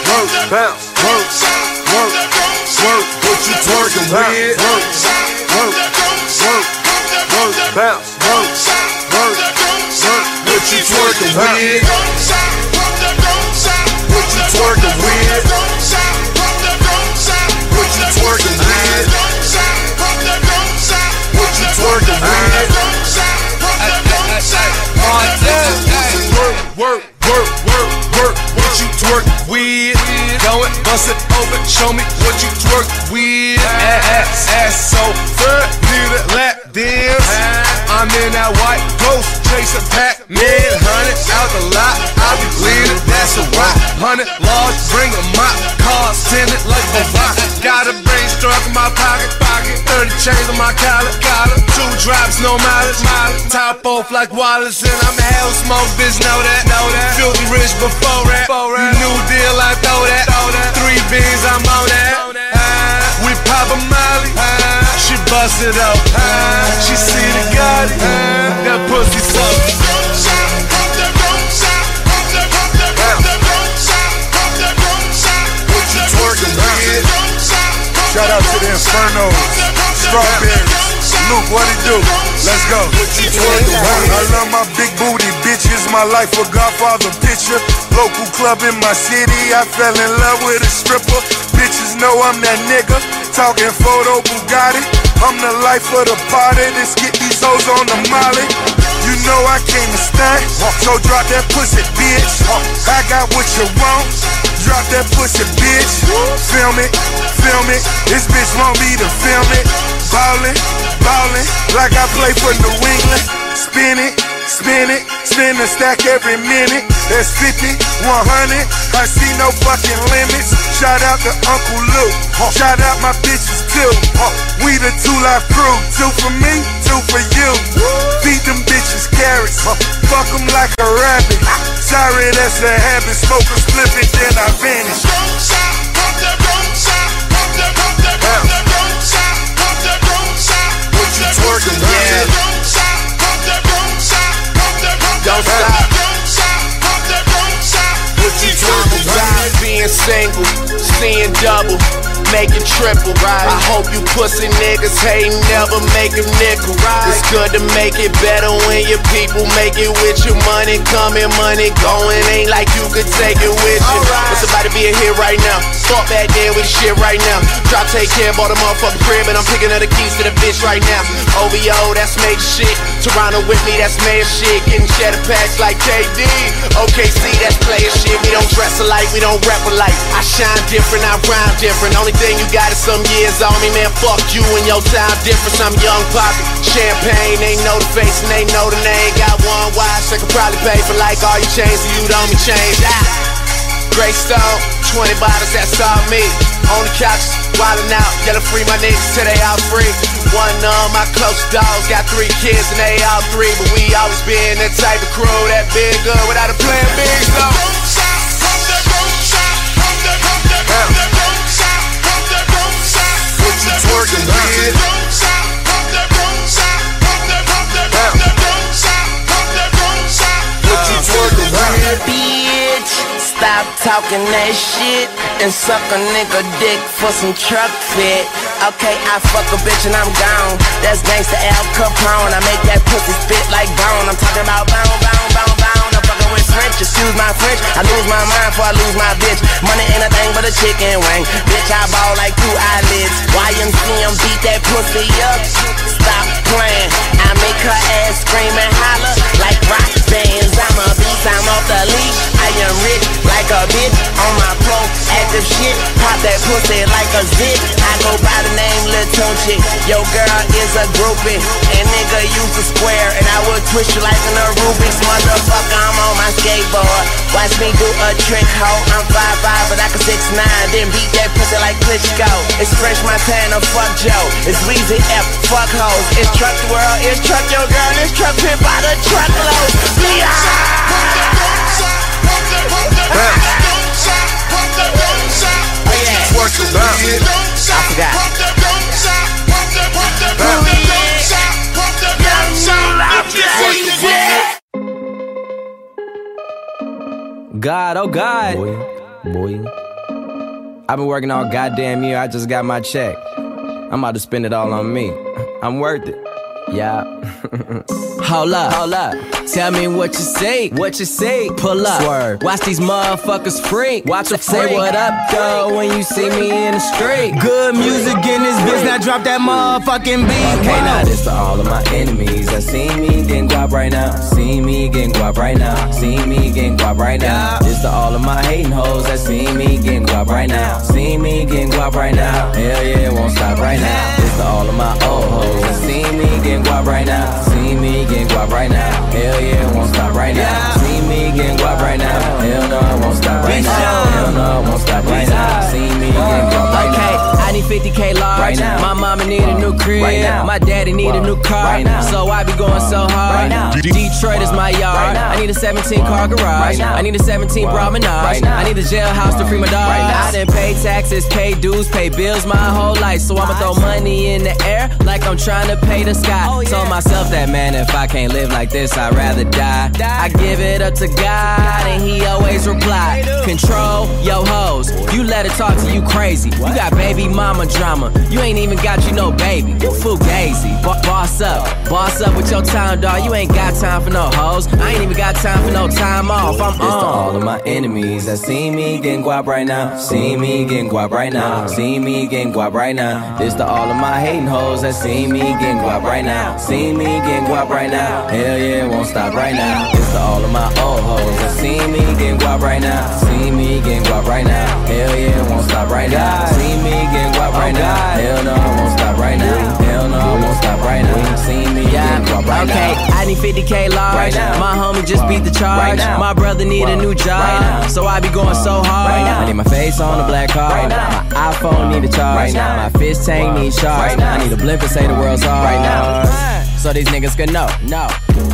[SPEAKER 25] work, bounce, work, work, work. What you twerking with? Bust it open. Show me what you twerk with. Ass, ass so good. Need a lap dance. I'm in that white ghost chasing Pac-Man. Hundred out the lot. I be bleeding. That's a rock. Hundred large. Bring a mop. Cars tinted like a rock. Got a brain struck in my pocket. Pocket. Thirty chains on my collar. Collar. Two drops, no mileage. Mileage. Top off like Wallace and I'm hell smoke. Bitch, know that. Know that. Filthy rich before that. New deal, I throw that. Three beans, I'm on that. Ah, we pop a molly. She bust it up. She see the Gotti. That pussy suck. Twerking? Shout out to the Inferno, Strawberry, Luke, what it do? Let's go. I love my big booty bitches. My life a Godfather picture. Local club in my city. I fell in love with a stripper. Bitches know I'm that nigga. Talking photo Bugatti. I'm the life of the party. Let's get these hoes on the molly. You know I came to stay. So drop that pussy, bitch. I got what you want. Drop that pussy, bitch. Film it, film it. This bitch want me to film it. Ballin', ballin', like I play for New England. Spin it, spin it, spin the stack every minute. That's 50, 100. I see no fucking limits. Shout out to Uncle Luke. Shout out my bitches too. We the 2 Live Crew. Two for me, two for you. Feed them carrots. Fuck them like a rabbit. Sorry, that's a habit. Smoke a then I vanish. What you twerking with?
[SPEAKER 1] Don't stop.
[SPEAKER 25] What you twerking with?
[SPEAKER 1] Being single, seeing double, making triple. Right. I hope you pussy niggas hate never make a nickel. Right. It's good to make it better when your people make it with your money coming, money going. Ain't like you could take it with you. It's about to be a hit right now. Fuck back there with shit right now. Drop, take care, bought a motherfucking crib, and I'm picking up the keys to the bitch right now. OVO, that's major shit. Toronto with me, that's mayor shit. Getting cheddar packs like KD. OKC, that's player shit. We don't dress alike, we don't rap alike. I shine different, I rhyme different. Only you got is some years on me, man. Fuck you and your time difference. I'm young poppy. Champagne, they know the face and they know the name. Got one watch, I could probably pay for like all your chains, so you don't me change. Ah. Great stone, 20 bottles, that's all me. On the couch, wildin' out, yelling free my niggas till they all free. One of my close dogs got three kids and they all three, but we always been that type of crew that been good without a plan B. So. You twerking with? What you twerking with?
[SPEAKER 11] Bitch, stop talking that shit and suck a nigga dick for some truck fit. Okay, I fuck a bitch and I'm gone. That's gangsta Al Capone. I make that pussy spit like bone. I'm talking about bone, bone, bone, bone. I'm French, excuse my French. I lose my mind before I lose my bitch. Money ain't a thing but a chicken wing. Bitch, I ball like two eyelids. YMCM beat that pussy up. Stop playing. I make her ass scream and holler like rock bands. I'm a beast, I'm off the leash. I am rich like a bitch on my pro active shit. Pop that pussy like a zit. I go by the name Lil Tunechi. Yo girl is a groupie. And nigga use a square. And I would twist you like an Rubik's motherfucker. I'm on my skateboard. Watch me do a trick, ho. I'm 5'5, but I can 6'9. Then beat that pussy like Klitschko. It's Fresh Montana, fuck Joe. It's Weezy F, fuck hoes. It's Truck the World, it's Truck Your Girl. It's Truck Pimp by the truckload.
[SPEAKER 23] God, oh God. Boy, boy. I've been working all goddamn year. I just got my check. I'm about to spend it all on me. I'm worth it. Yeah. hold up, hold up. Tell me what you say, what you say. Pull up, Swerve. Watch these motherfuckers freak. Watch them say what up, though, when you see me in the street.
[SPEAKER 8] Good music in this bitch, now drop that motherfucking beat.
[SPEAKER 23] Okay, now this to all of my enemies that see me getting guap right now. See me getting guap right now. See me getting guap right now. This to all of my hating hoes that see me getting guap right now. See me getting guap right now. Hell yeah, it won't stop right now. This to all of my old hoes that see me getting guap right now. See me getting guap right now. Hell yeah, it won't stop right now. Me getting guap right now. Hell no, it won't stop right now. Hell no, it won't stop right now. See me getting guap right now.
[SPEAKER 26] I need 50k large.
[SPEAKER 23] Right now.
[SPEAKER 26] My mama need a new uh, crib.
[SPEAKER 23] Right now.
[SPEAKER 26] My daddy need a new car.
[SPEAKER 23] Right now.
[SPEAKER 26] So I be going so uh, hard.
[SPEAKER 23] Right now.
[SPEAKER 26] Detroit is my uh, yard.
[SPEAKER 23] Right now.
[SPEAKER 26] I need a 17 car garage.
[SPEAKER 23] Right now.
[SPEAKER 26] I need a 17 promenade.
[SPEAKER 23] Right now.
[SPEAKER 26] I need a jailhouse to free my dog.
[SPEAKER 23] Right now.
[SPEAKER 26] I done pay taxes, pay dues, pay bills my whole life. So I'ma throw money in the air like I'm trying to pay the sky.
[SPEAKER 23] Oh,
[SPEAKER 26] Told myself that man, if I can't live like this, I'd rather die. I give it up to God, and He always reply. Control yo hoes. You let her talk to you crazy. You got baby mama drama. You ain't even got you no baby. You fugazi. Bo- boss up, boss up with your time, dog. You ain't got time for no hoes. I ain't even got time for no time off. I'm
[SPEAKER 23] This to all of my enemies that see me getting guap right now. See me getting guap right now. See me getting guap right now. This to all of my hating hoes that see me getting guap right now. See me getting guap right now. Hell yeah, won't stop right now. This to all of my old hoes that see me getting guap right now. See me getting guap right now. Hell yeah, won't stop right now. See me getting guap right now. Hell no, won't stop right now. Hell no, won't stop right now. See me getting guap right
[SPEAKER 26] okay. I need 50k large. My homie just beat the charge. My brother need a new job. So I be going so hard.
[SPEAKER 23] I need my face on the black card. My iPhone need a charge. My fist tank need charge. I need a blimp and say the world's hard.
[SPEAKER 26] Right now.
[SPEAKER 23] So these niggas can know.
[SPEAKER 26] No,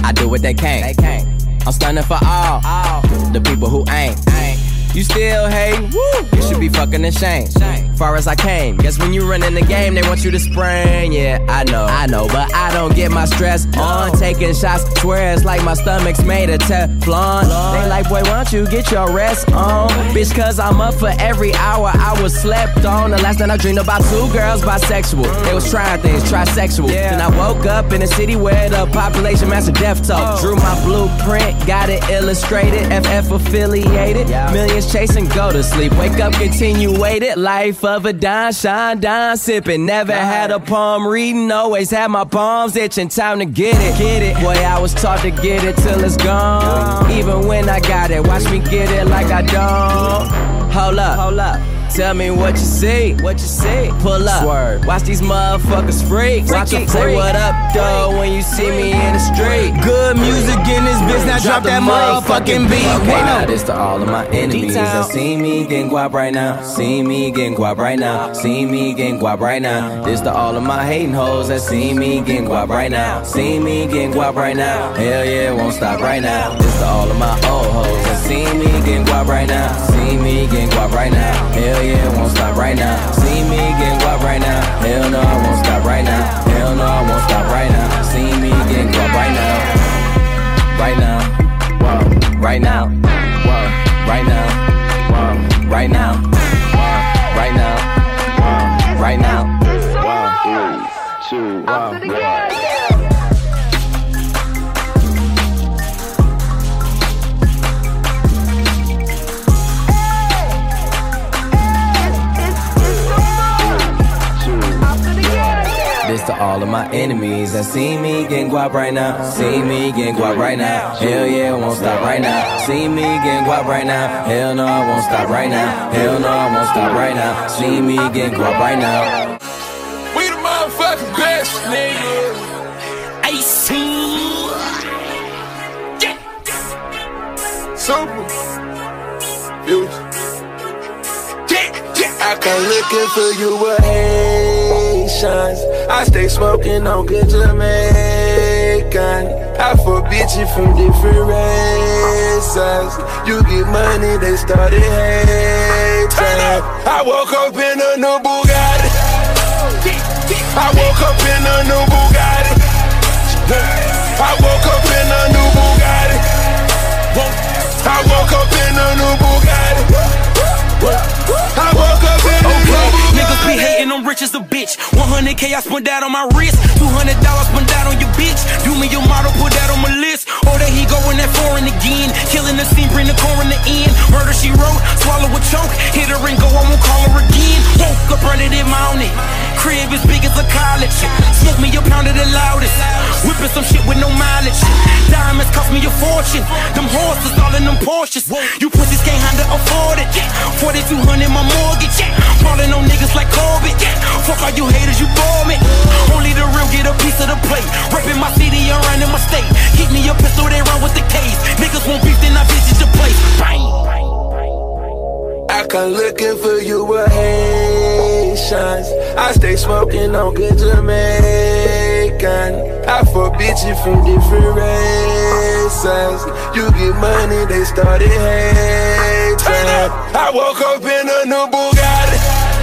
[SPEAKER 23] I do what they can't.
[SPEAKER 26] they can't.
[SPEAKER 23] I'm stunning for all
[SPEAKER 26] Oh,
[SPEAKER 23] the people who ain't.
[SPEAKER 26] ain't.
[SPEAKER 23] You still hate? Woo! You should be fucking ashamed. Far as I came, guess when you run in the game, they want you to spring. Yeah, I know, I know, but I don't get my stress on taking shots. Swear it's like my stomach's made of Teflon. They like, boy, why don't you get your rest on? Bitch, cause I'm up for every hour I was slept on. The last night I dreamed about two girls bisexual. They was trying things, trisexual. Then I woke up in a city where the population master death toll. Oh. Drew my blueprint, got it illustrated, FF affiliated. Millions chasing, go to sleep. Wake up, continue waited. Life of a dime, shine, dime, sipping. Never had a palm reading, always had my palms itching. Time to get it, get it. Boy, I was taught to get it till it's gone. Even when I got it, watch me get it like I don't. Hold up, hold up. Tell me what you see. What you see? Pull up. Swerve. Watch these motherfuckers freak. Watch them say what up, though, when you see me in the street.
[SPEAKER 9] Good music in this bitch, now drop that motherfucking beat.
[SPEAKER 23] Okay, now this to all of my enemies that see me getting guap right now. See me getting guap right now. See me getting guap right now. This to all of my hating hoes that see me getting guap right now. See me getting guap right now. Hell yeah, won't stop right now. This to all of my old hoes that see me getting guap right now. See me getting guap right now. Hell yeah, won't stop right now. See me getting guap right now. Hell no, I won't stop right now. Hell no, I won't stop right now. See me getting guap right now. Right now. Whoa. Right now. Whoa. Right now. Whoa. Right now. Whoa. Right now. Whoa. Right now. Whoa. Three, two, one, one. To all of my enemies that see me getting guap right now. See me getting guap right now. Hell yeah, won't stop right now. See me getting guap right now. Hell no, I won't stop right now. Hell no, I won't stop right now. See me getting guap right now.
[SPEAKER 9] We the motherfucking best, nigga. AC.
[SPEAKER 10] Super. Future. I come looking for you with Haitians. I stay smoking on good Jamaican. I forbid you from different races. You get money, they started hating. I woke up in a new Bugatti. I woke up in a new Bugatti. I woke up in a new Bugatti. I woke up in a new Bugatti. I woke up in a new Bugatti.
[SPEAKER 27] Niggas be hating, I'm rich as a bitch. 100k I spent that on my wrist. 200 dollars spent that on your bitch. Do me your model, put that on my list. Oh, there he going that foreign again. Killing the scene, bring the coroner in. The end Murder she wrote, swallow a choke. Hit her and go, I won't call her again. Woke up running it mounted. Crib as big as a college. Smoke me a pound of the loudest. Whipping some shit with no mileage. Diamonds cost me a fortune. Them horses all in them Porsches. You pussies can't handle afford it. 4200 my mortgage. Falling on niggas like Corbett. Fuck all you haters, you bore me. Only the real get a piece of the plate. Reppin' my city around running my state. Keep me a pistol, they run with the case. Niggas won't beef, then I visit your place. Bang.
[SPEAKER 10] I come looking for you with Haitians. I stay smoking on good Jamaican. I forbid you from different races. You get money, they started hating. I woke up in a new Bugatti.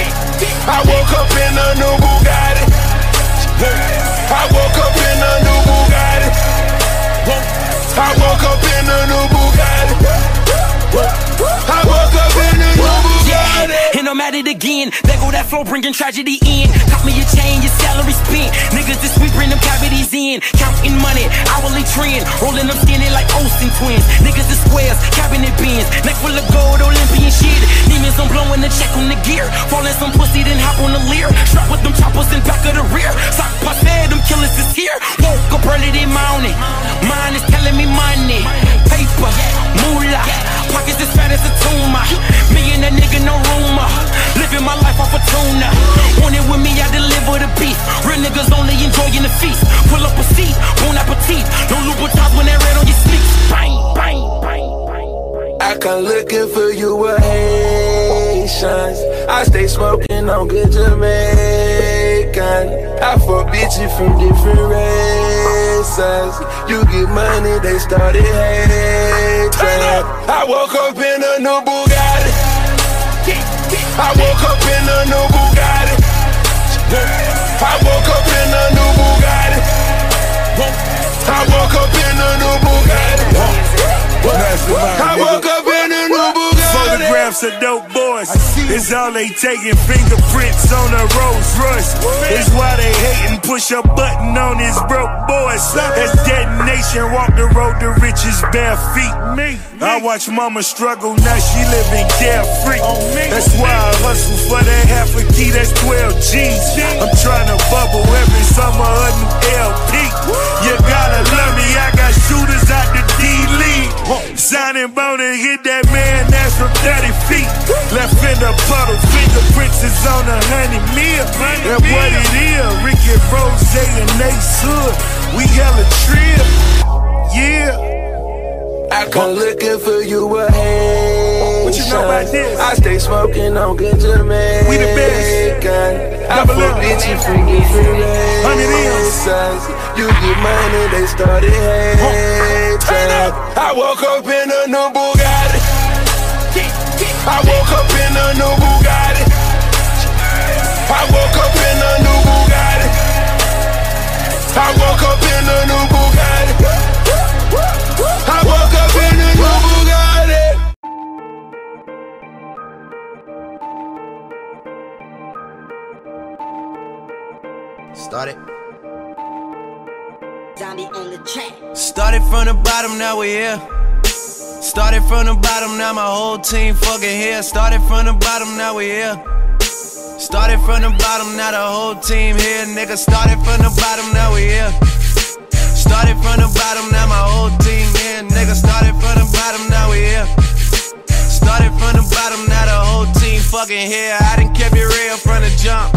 [SPEAKER 10] I woke up in a new Bugatti. I woke up in a new Bugatti. I woke up in a new Bugatti.
[SPEAKER 27] It again. There go that flow bringing tragedy in. Cop me a chain, your salary spent. Niggas this week bring them cavities in. Counting money, hourly trend. Rolling them skinny like Olsen twins. Niggas the squares, cabinet bins. Neck full of gold, Olympian shit. Demons, I'm blowing the check on the gear. Falling some pussy, then hop on the Lear. Strap with them choppers in back of the rear. Sock passe, them killers is here. Woke up early, they mounted. Mine is telling me money. Paper, moolah. Pockets as fat as a tumor. Me and that nigga, no rumor. Living my life off a tuna. Want it with me, I deliver the beef. Real niggas only enjoying the feast. Pull up a seat, bon appetit. No Louboutins when that red on your sleeves. Bang, bang, bang. bang.
[SPEAKER 10] I come looking for you with Haitians. I stay smoking on good Jamaican. I forbid bitches from different races. You get money, they started hating. I woke up in a new Bugatti. I woke up in a new Bugatti. I woke up in a new Bugatti. I woke up in a new Bugatti. I woke up Bugatti.
[SPEAKER 25] Photographs of dope boys. It's all they taking fingerprints on a Rolls Royce. It's why they hating. Push a button on his broke boys. That's detonation. Walk the road to riches bare feet. Me. I watch mama struggle. Now she living carefree. That's why I hustle for that half a key. That's 12 G's. I'm trying to bubble every summer a new LP. You gotta love me. I got shooters out the D League. Sign Down bone and hit that man ass from 30 feet. Left in the puddle, fingerprints is on a honey meal. That's what it is. Ricky Rose and Ace Hood. We hella trip. Yeah.
[SPEAKER 10] I come looking for you a hand.
[SPEAKER 25] What you know about this?
[SPEAKER 10] I stay smoking on good Jamaican.
[SPEAKER 25] We the best.
[SPEAKER 10] I
[SPEAKER 25] Double
[SPEAKER 10] fuck
[SPEAKER 25] up.
[SPEAKER 10] bitchy from different
[SPEAKER 25] Hundred M's.
[SPEAKER 10] races. You get money, they started hating. I woke up in a new Bugatti. I woke up in a new Bugatti. I woke up in a new Bugatti. I woke up in a new Bugatti. I woke up in a new Bugatti.
[SPEAKER 28] Started.
[SPEAKER 1] Started from the bottom, now we here. Started from the bottom, now my whole team fucking here. Started from the bottom, now we here. Started from the bottom, now the whole team here. Nigga, started from the bottom, now we here. Started from the bottom, now my whole team here. Nigga, started from the bottom, now we here. Started from the bottom, now the whole team fucking here. I done kept it real from the jump.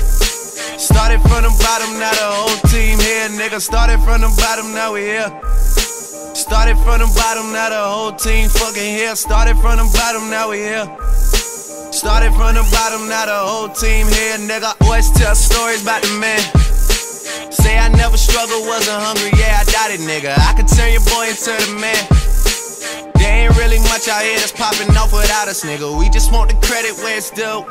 [SPEAKER 1] Started from the bottom, now the whole team here, nigga. Started from the bottom, now we here. Started from the bottom, now the whole team fucking here. Started from the bottom, now we here. Started from the bottom, now the whole team here, nigga. Always tell stories about the man. Say I never struggled, wasn't hungry, yeah, I doubt it, nigga. I could turn your boy into the man. There ain't really much out here that's popping off without us, nigga. We just want the credit where it's due.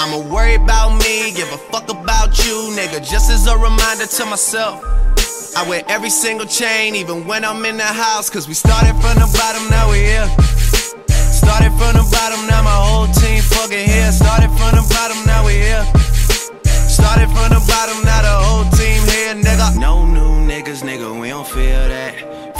[SPEAKER 1] I'ma worry about me, give a fuck about you, nigga. Just as a reminder to myself. I wear every single chain, even when I'm in the house. Cause we started from the bottom, now we here. Started from the bottom, now my whole team fucking here. Started from the bottom, now we here. Started from the bottom, now the whole team here, nigga. No new niggas, nigga, we don't feel that.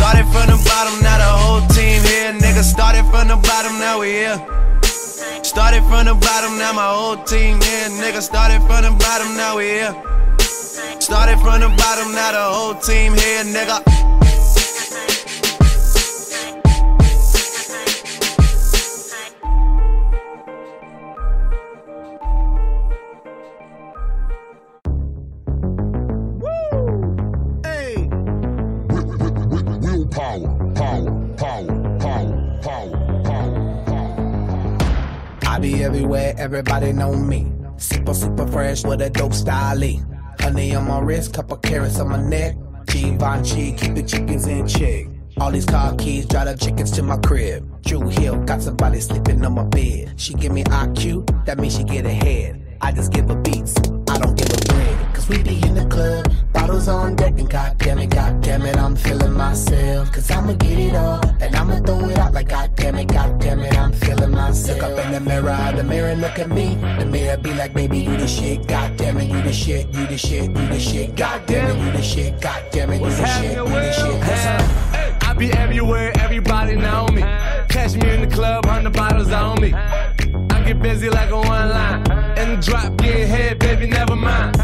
[SPEAKER 1] Started from the bottom, now the whole team here. Nigga, started from the bottom, now we here. Started from the bottom, now my whole team here. Nigga, started from the bottom, now we here. Started from the bottom, now the whole team here, nigga.
[SPEAKER 29] Willpower, power, power, power, power, power.
[SPEAKER 30] I be everywhere, everybody know me. Super, super fresh with a dope style. Honey on my wrist, couple carats on my neck. Givenchy, keep the chickens in check. All these car keys, drive the chickens to my crib. Drew Hill, got somebody sleeping on my bed. She give me IQ, that means she get ahead. I just give her beats, don't give her bread. Cause we be in the club, bottles on deck, and goddamn it, goddamn it, I'm feeling myself. Cause I'ma get it all, and I'ma throw it out like goddamn it, goddamn it, I'm feeling myself. Look up in the mirror, the mirror look at me. The mirror be like, baby, you the shit, goddamn it, you the shit, you the shit, you the shit, goddamn it, you the shit, goddamn it, you the shit, you the shit.
[SPEAKER 31] Hey, I be everywhere, everybody know me. Catch me in the club, hundred bottles on me. I get busy like a one line. Drop, getting head, baby, never mind.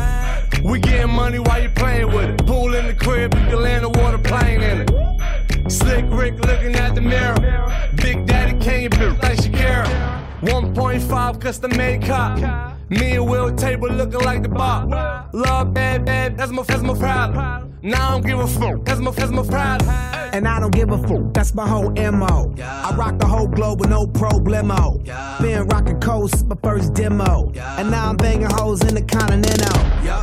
[SPEAKER 31] We getting money while you playing with it. Pool in the crib, you can land a water plane in it. Slick Rick looking at the mirror. Big Daddy Kane, bitch like Shakira. 1.5 custom made cop. Me and Will table looking like the bar. Love bad, bad, that's my, that's my problem. Now I don't give a fuck, that's my, that's my problem.
[SPEAKER 30] And I don't give a fuck, that's my whole MO. I rock the whole globe with no problemo. Been rocking coast, my first demo. And now I'm banging hoes in the continental.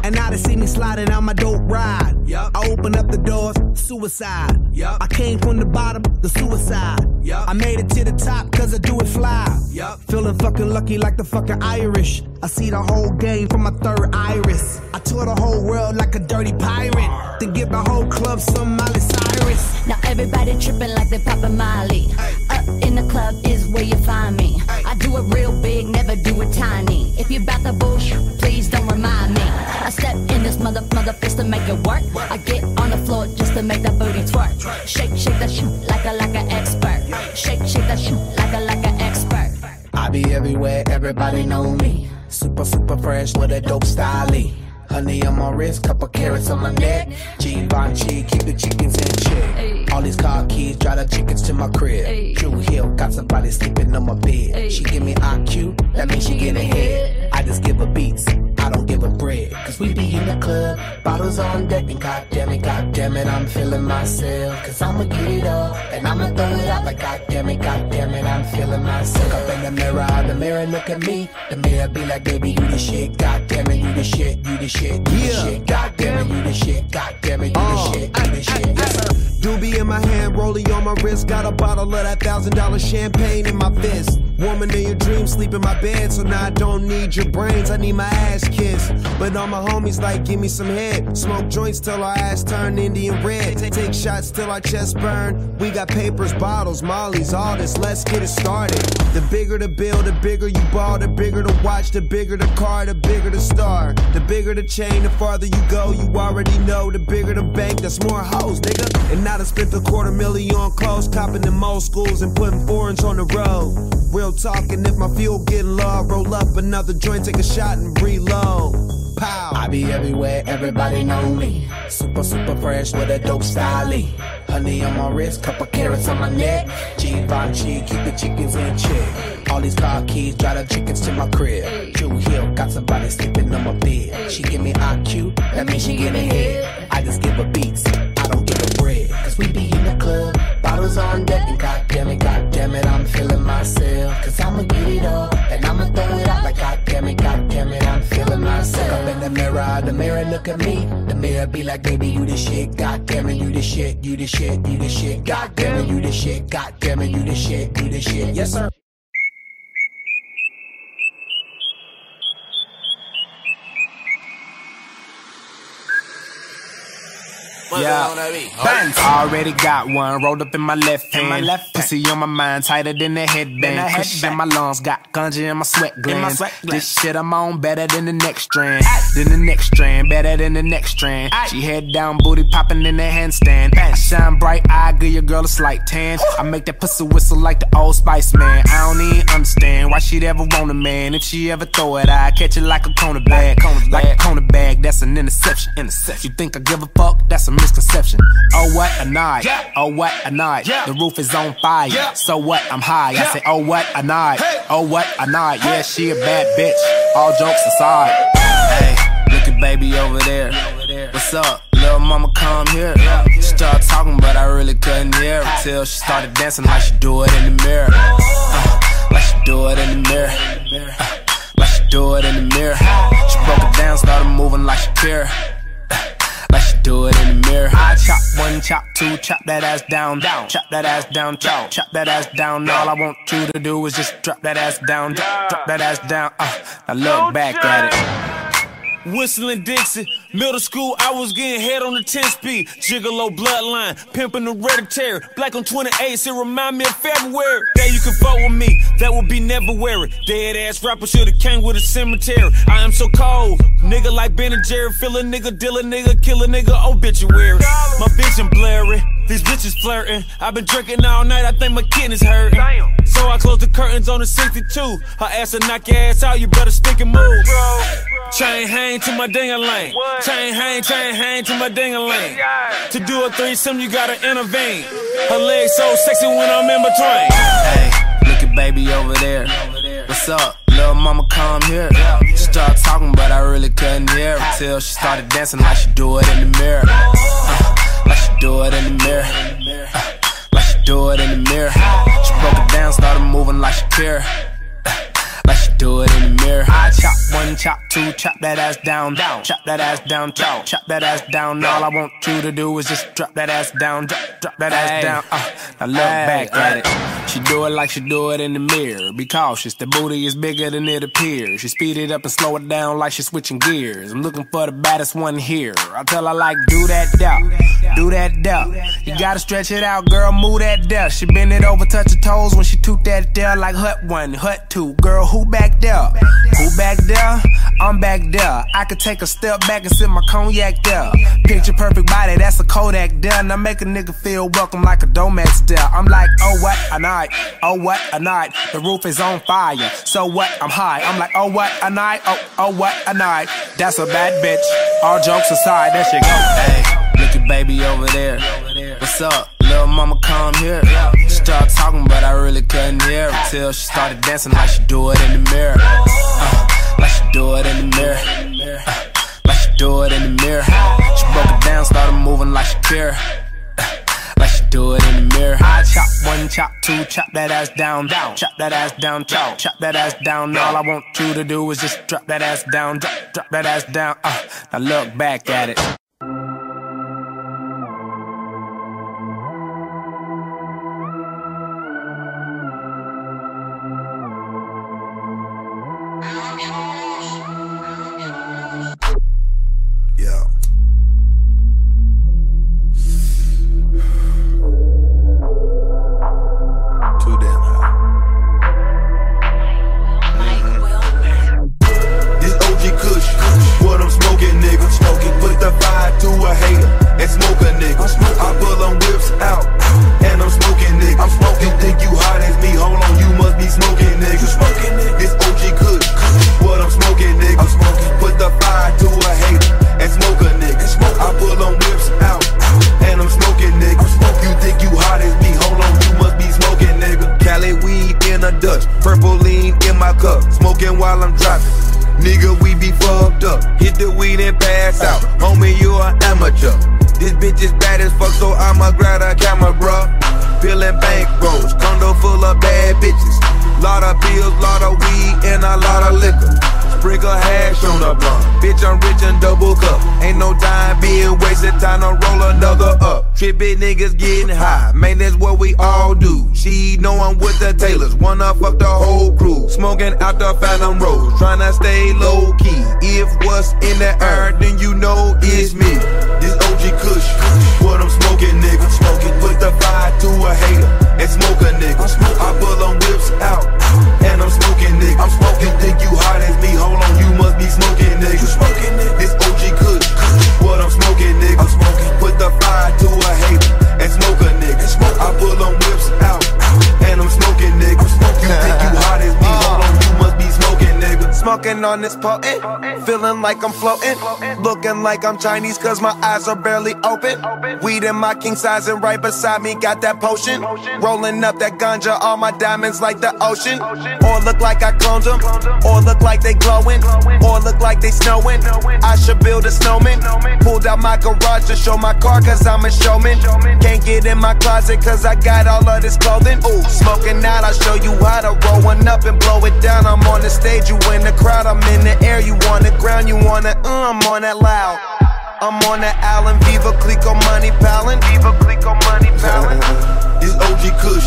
[SPEAKER 30] And now they see me sliding on my dope ride. I open up the doors, suicide. I came from the bottom, the suicide. I made it to the top cause I do it fly. Feeling fucking lucky like the fucking Irish. I see the whole game from my third iris. I tour the whole world like a dirty pirate. Then give my whole club some Miley Cyrus.
[SPEAKER 22] Now everybody tripping like they poppin' Molly. Up in the club is where you find me. I do it real big, never do it tiny. If you bout the bullshit, please don't remind me. I step in this mother mother fist to make it work. I get on the floor just to make that booty twerk. Shake, shake that shit like a like an expert. Shake, shake that shit like a like an expert.
[SPEAKER 30] I be everywhere, everybody know me. Super, super fresh with a dope style. Honey on my wrist, couple carats on my neck. Givenchy, keep the chickens in check. All these car keys, drive the chickens to my crib. True Hill, got somebody sleeping on my bed. She give me IQ, that means she get ahead. I just give her beats, I don't give a bread. Cause we be in the club, bottles on deck, and goddamn it, goddamn it, I'm feeling myself. Cause I'ma get it up, and I'ma throw it out like goddamn it, goddamn it, I'm feeling myself. Look up in the mirror, the mirror look at me. The mirror be like, baby, you the shit, goddamn it, you the shit, you the shit, you the shit, goddamn it, you the shit, goddamn it, you the uh, shit, you the shit, yes sir. Doobie in my hand, rollie on my wrist, got a bottle of that thousand dollar champagne in my fist. Woman in your dreams, sleep in my bed, so now I don't need your brains, I need my ass kissed. But all my homies like, give me some head. Smoke joints till our ass turn Indian red. Take, shots till our chest burn. We got papers, bottles, mollies, all this, let's get it started. The bigger the bill, the bigger you ball, the bigger the watch, the bigger the car, the bigger the star. The bigger the chain, the farther you go, you already know. The bigger the bank, that's more hoes, nigga. And now I spent a quarter million on clothes, copping them old schools and putting foreigns on the road. Real talking, if my fuel getting low, roll up another joint, take a shot and reload. Pow. I be everywhere, everybody know me. Super, super fresh with a dope style. Honey on my wrist, couple carats on my neck. Givenchy, keep the chickens in check. All these car keys, drive the chickens to my crib. True Hill, got somebody sleeping on my bed. She give me IQ, that means she get ahead. I just give her beats, I don't give her bread. Cause we be in the club, bottles on deck, and goddamn it, goddamn it, I'm feeling myself. Cause I'ma get it up, and I'ma throw it out like goddamn it, goddamn it, I'm feeling myself. Look Up in the mirror, the mirror look at me. The mirror be like, baby, you the shit, goddamn it, you the shit, you the shit, you the shit, goddamn it, you the shit, goddamn it, you the shit, you the shit. Yes, sir.
[SPEAKER 8] Yeah, Banks. Already got one rolled up in my left hand. my left Pussy on my mind, tighter than a headband. Push in my lungs, got ganja in my sweat glands. This shit I'm on better than the next strand. Than the next strand, better than the next strand. She head down, booty popping in the handstand. I shine bright, I give your girl a slight tan. I make that pussy whistle like the old Spice Man. I don't even understand why she'd ever want a man. If she ever throw it, I catch it like a cornerback. Like a cornerback, that's an interception. Interception. You think I give a fuck? That's a misconception. Oh what a night. Oh what a night. The roof is on fire. So what? I'm high. I say oh what a night. Oh what a night. Yeah, she a bad bitch. All jokes aside. Hey, look at baby over there. What's up? Little mama come here. She started talking, but I really couldn't hear her till she started dancing like she do it in the mirror. Uh, like she do it in the mirror. Uh, like she do it in the mirror. She broke it down, started moving like Shakira. She do it in the mirror. I chop one, chop two, chop that ass down, down, chop that ass down, chop, chop that ass down. All I want you to do is just drop that ass down, drop, drop that ass down. Uh, now look back at it.
[SPEAKER 2] Whistling Dixie, middle school, I was getting head on the 10 speed. Gigolo bloodline, pimping the hereditary. Black on 28, it remind me of February. That you can fuck with me, that would be never weary. Dead ass rapper should've came with a cemetery. I am so cold, nigga like Ben and Jerry. Fill a nigga, deal a nigga, kill a nigga, obituary. My vision blurry, these bitches flirting. I've been drinking all night, I think my kidneys hurting. So I close the curtains on the 62. Her ass will knock your ass out, you better stick and move. Chain hang to my ding lane. Chain hang, chain hang to my ding lane. To do a threesome, you gotta intervene. Her legs so sexy when I'm in between.
[SPEAKER 8] Hey, look at baby over there. What's up? Little mama come here. She started talking, but I really couldn't hear her till she started dancing like she do it in the mirror. Uh, like she do it in the mirror. Uh, do it in the mirror. She broke it down, started moving like she care. Like she do it in the mirror. I chop one, chop two, chop that ass down, down. Chop that ass down, chop, chop that ass down. All I want you to do is just drop that ass down, drop, drop that ass down. Uh, now look back at it. She do it like she do it in the mirror. Be cautious, the booty is bigger than it appears. She speed it up and slow it down like she's switching gears. I'm looking for the baddest one here. I tell her like, do that down, do that down. You gotta stretch it out, girl, move that down. She bend it over, touch her toes when she toot that down like hut one, hut two. Girl, who back there? Who back there? I'm back there. I could take a step back and sip my cognac there. Picture perfect body, that's a Kodak there. Now make a nigga feel welcome like a Domex there. I'm like, oh what a night, oh what a night. The roof is on fire, so what? I'm high. I'm like, oh what a night, oh oh what a night. That's a bad bitch. All jokes aside, there she go. Hey, look at baby over there. What's up? Little mama come here. She started talking, but I really couldn't hear her till she started dancing like she do it in the mirror. Uh, like she do it in the mirror. Uh, like she do it in the mirror. She broke it down, started moving like she care. Uh, like she do it in the mirror. I chop one, chop two, chop that ass down, down. Chop that ass down, chop, chop that ass down. All I want you to do is just drop that ass down, drop, drop that ass down. Uh, now look back at it.
[SPEAKER 1] Like I'm Chinese cause my eyes are barely open. Weed in my king size and right beside me got that potion. Rolling up that ganja, all my diamonds like the ocean. Or look like I cloned them, or look like they glowing, or look like they snowing. I should build a snowman. Pulled out my garage to show my car cause I'm a showman. Can't get in my closet cause I got all of this clothing. Ooh, smoking out, I'll show you how to roll one up and blow it down. I'm on the stage, you in the crowd, I'm in the air, you on the ground, you on the, uh, I'm on that loud. I'm on that Allen Veuve Clicquot money palin. Veuve Clicquot money palin.
[SPEAKER 32] This OG Kush,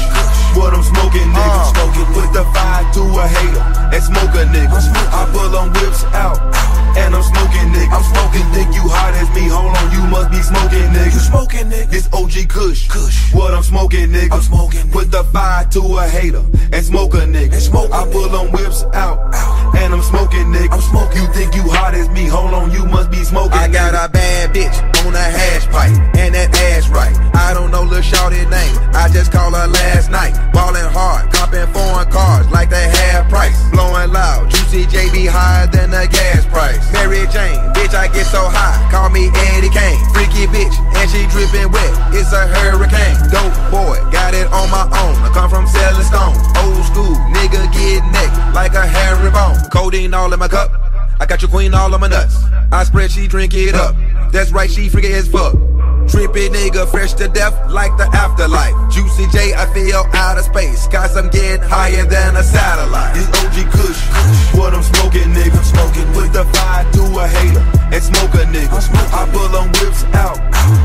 [SPEAKER 32] what I'm smoking, nigga. Uh. Smoking, put the fire to a hater and smoke a nigga. I pull them whips out and I'm smoking, nigga. I'm smoking, think you hot as me? Hold on, you must be smoking, nigga. You smoking, nigga. This OG Kush, Kush, what I'm smoking, nigga. I'm smoking, put the fire to a hater and smoke a nigga. I pull them whips out and I'm smoking, nigga. I'm smoking. You think you hot as me? Hold on, you must be smoking.
[SPEAKER 12] I got a bad bitch on a hash pipe, and that ass right. I don't know Lil Shorty name, I just call her last night. Ballin' hard, copping foreign cars like they half price. Blowing loud, juicy JB higher than the gas price. Mary Jane, bitch, I get so high, call me Eddie Kane. Freaky bitch, and she dripping wet, it's a hurricane. Dope boy, got it on my own. I come from selling stone, old school, nigga get neck like a hairy bone. Codeine all in my cup. I got your queen all on my nuts. I spread, she drink it up. That's right, she freaky as fuck.
[SPEAKER 33] Trippy nigga, fresh to death like the afterlife. Juicy J, I feel out of space. Cause I'm getting higher than a satellite.
[SPEAKER 29] This OG Kush, what I'm smoking, nigga. Smoking, put the fire to a hater and smoke a nigga. I pull them whips out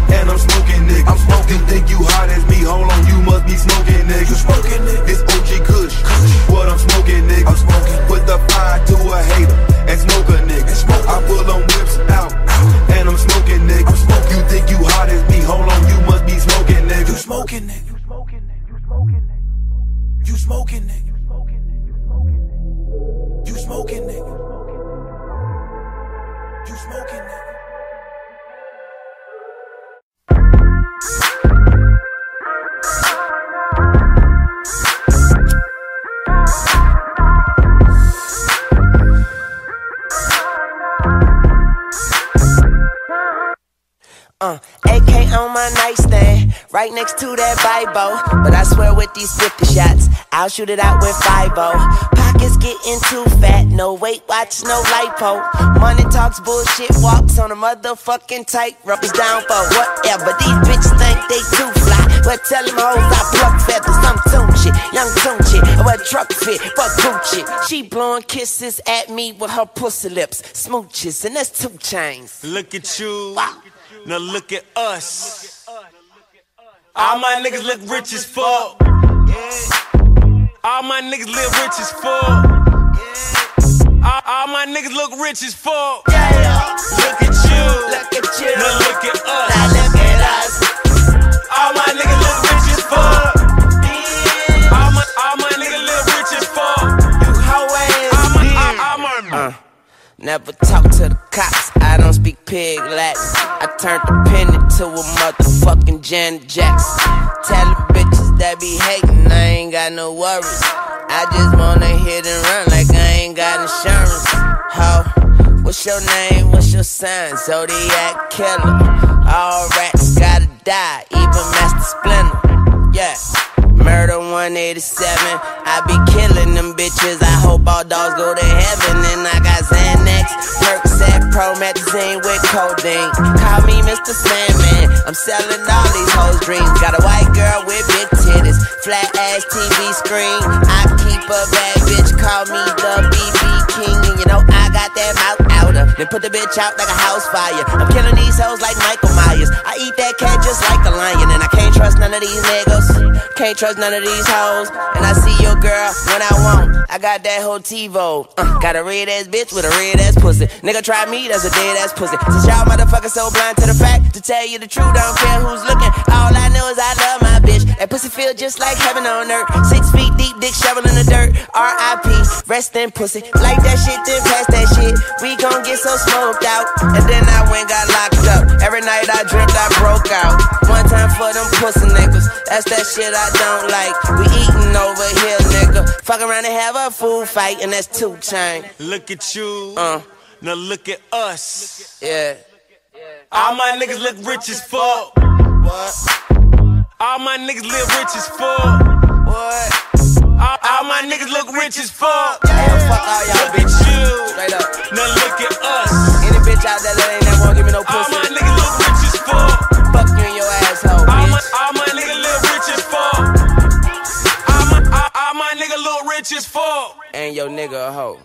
[SPEAKER 29] and I'm smoking, nigga. I'm smoking, think you hot as me. Hold on, you must be smoking, nigga. Smoking, nigga. This OG Kush, what I'm smoking, nigga. I'm smoking, put the fire to a hater and smoke a nigga. I pull them whips out and I'm smoking, nigga. I'm smoking, you think you hot as me. Hold on, you must be smoking, nigga. You smoking, nigga. You smoking, nigga. You smoking, nigga. You
[SPEAKER 11] Uh, AK on my nightstand, right next to that Bible. But I swear with these 50 shots, I'll shoot it out with 5 Pockets getting too fat, no weight watch, no lipo. Money talks bullshit, walks on a motherfucking tightrope. It's down for whatever. These bitches think they too fly. But tell them hoes I pluck feathers, I'm Tunechi, young Tunechi. I wear Trukfit, fuck Gucci. She blowing kisses at me with her pussy lips, smooches, and that's 2 Chainz.
[SPEAKER 2] Look at you. Now look at us. All my niggas look rich as fuck. All my niggas live rich as fuck. All, all my niggas look rich as fuck. Look at you.
[SPEAKER 11] Look at you.
[SPEAKER 2] Now look at us.
[SPEAKER 11] Now look at us. Never talk to the cops. I don't speak pig Latin. I turned the pen into a motherfucking Janet Jackson. Tell the bitches that be hating, I ain't got no worries. I just wanna hit and run like I ain't got insurance. Ho, what's your name? What's your sign? Zodiac killer. All rats gotta die, even Master Splinter. Yeah. Murder 187. I be killing them bitches. I hope all dogs go to heaven. And I got Xanax, Percocet, Promethazine with codeine. Call me Mr. Sandman. I'm selling all these hoes' dreams. Got a white girl with big titties, flat ass TV screen. I keep a bad bitch. Call me the BB King. And you know I got that mouth outer. Then put the bitch out like a house fire. I'm killing these hoes like Michael Myers. I eat that cat just like a lion. And I can't trust none of these niggas. Can't trust none of these hoes. And I see your girl when I want. I got that whole TiVo. Uh, got a red ass bitch with a red ass pussy. Nigga try me, that's a dead ass pussy. Since y'all motherfuckers so blind to the fact, to tell you the truth, I don't care who's looking. All I know is I love my bitch. That pussy feel just like heaven on earth. Six feet deep, dick shovel in the dirt. R.I.P. Rest in pussy. Like that shit, then pass that shit. We gon' get so smoked out. And then I went got locked up. Every night I dreamt I broke out. One time for them pussy niggas. That's that shit I don't like. We eating over here, nigga. Fuck around and have a food fight, and that's two chain.
[SPEAKER 2] Look at you.
[SPEAKER 11] Uh.
[SPEAKER 2] Now look at us.
[SPEAKER 11] Yeah.
[SPEAKER 2] All my niggas look rich as fuck.
[SPEAKER 11] What?
[SPEAKER 2] All my niggas live rich as fuck.
[SPEAKER 11] What?
[SPEAKER 2] All, all my niggas look rich as fuck.
[SPEAKER 11] Yeah, fuck all y'all
[SPEAKER 2] at you.
[SPEAKER 11] Straight up.
[SPEAKER 2] Now look at us.
[SPEAKER 11] Any bitch out there that ain't never wanna give me no pussy.
[SPEAKER 2] All my niggas look rich as fuck.
[SPEAKER 11] Fuck you and your asshole,
[SPEAKER 2] All my,
[SPEAKER 11] bitch.
[SPEAKER 2] all my niggas live rich as fuck. All my, all, all my niggas look rich as fuck.
[SPEAKER 11] And your nigga a hoe.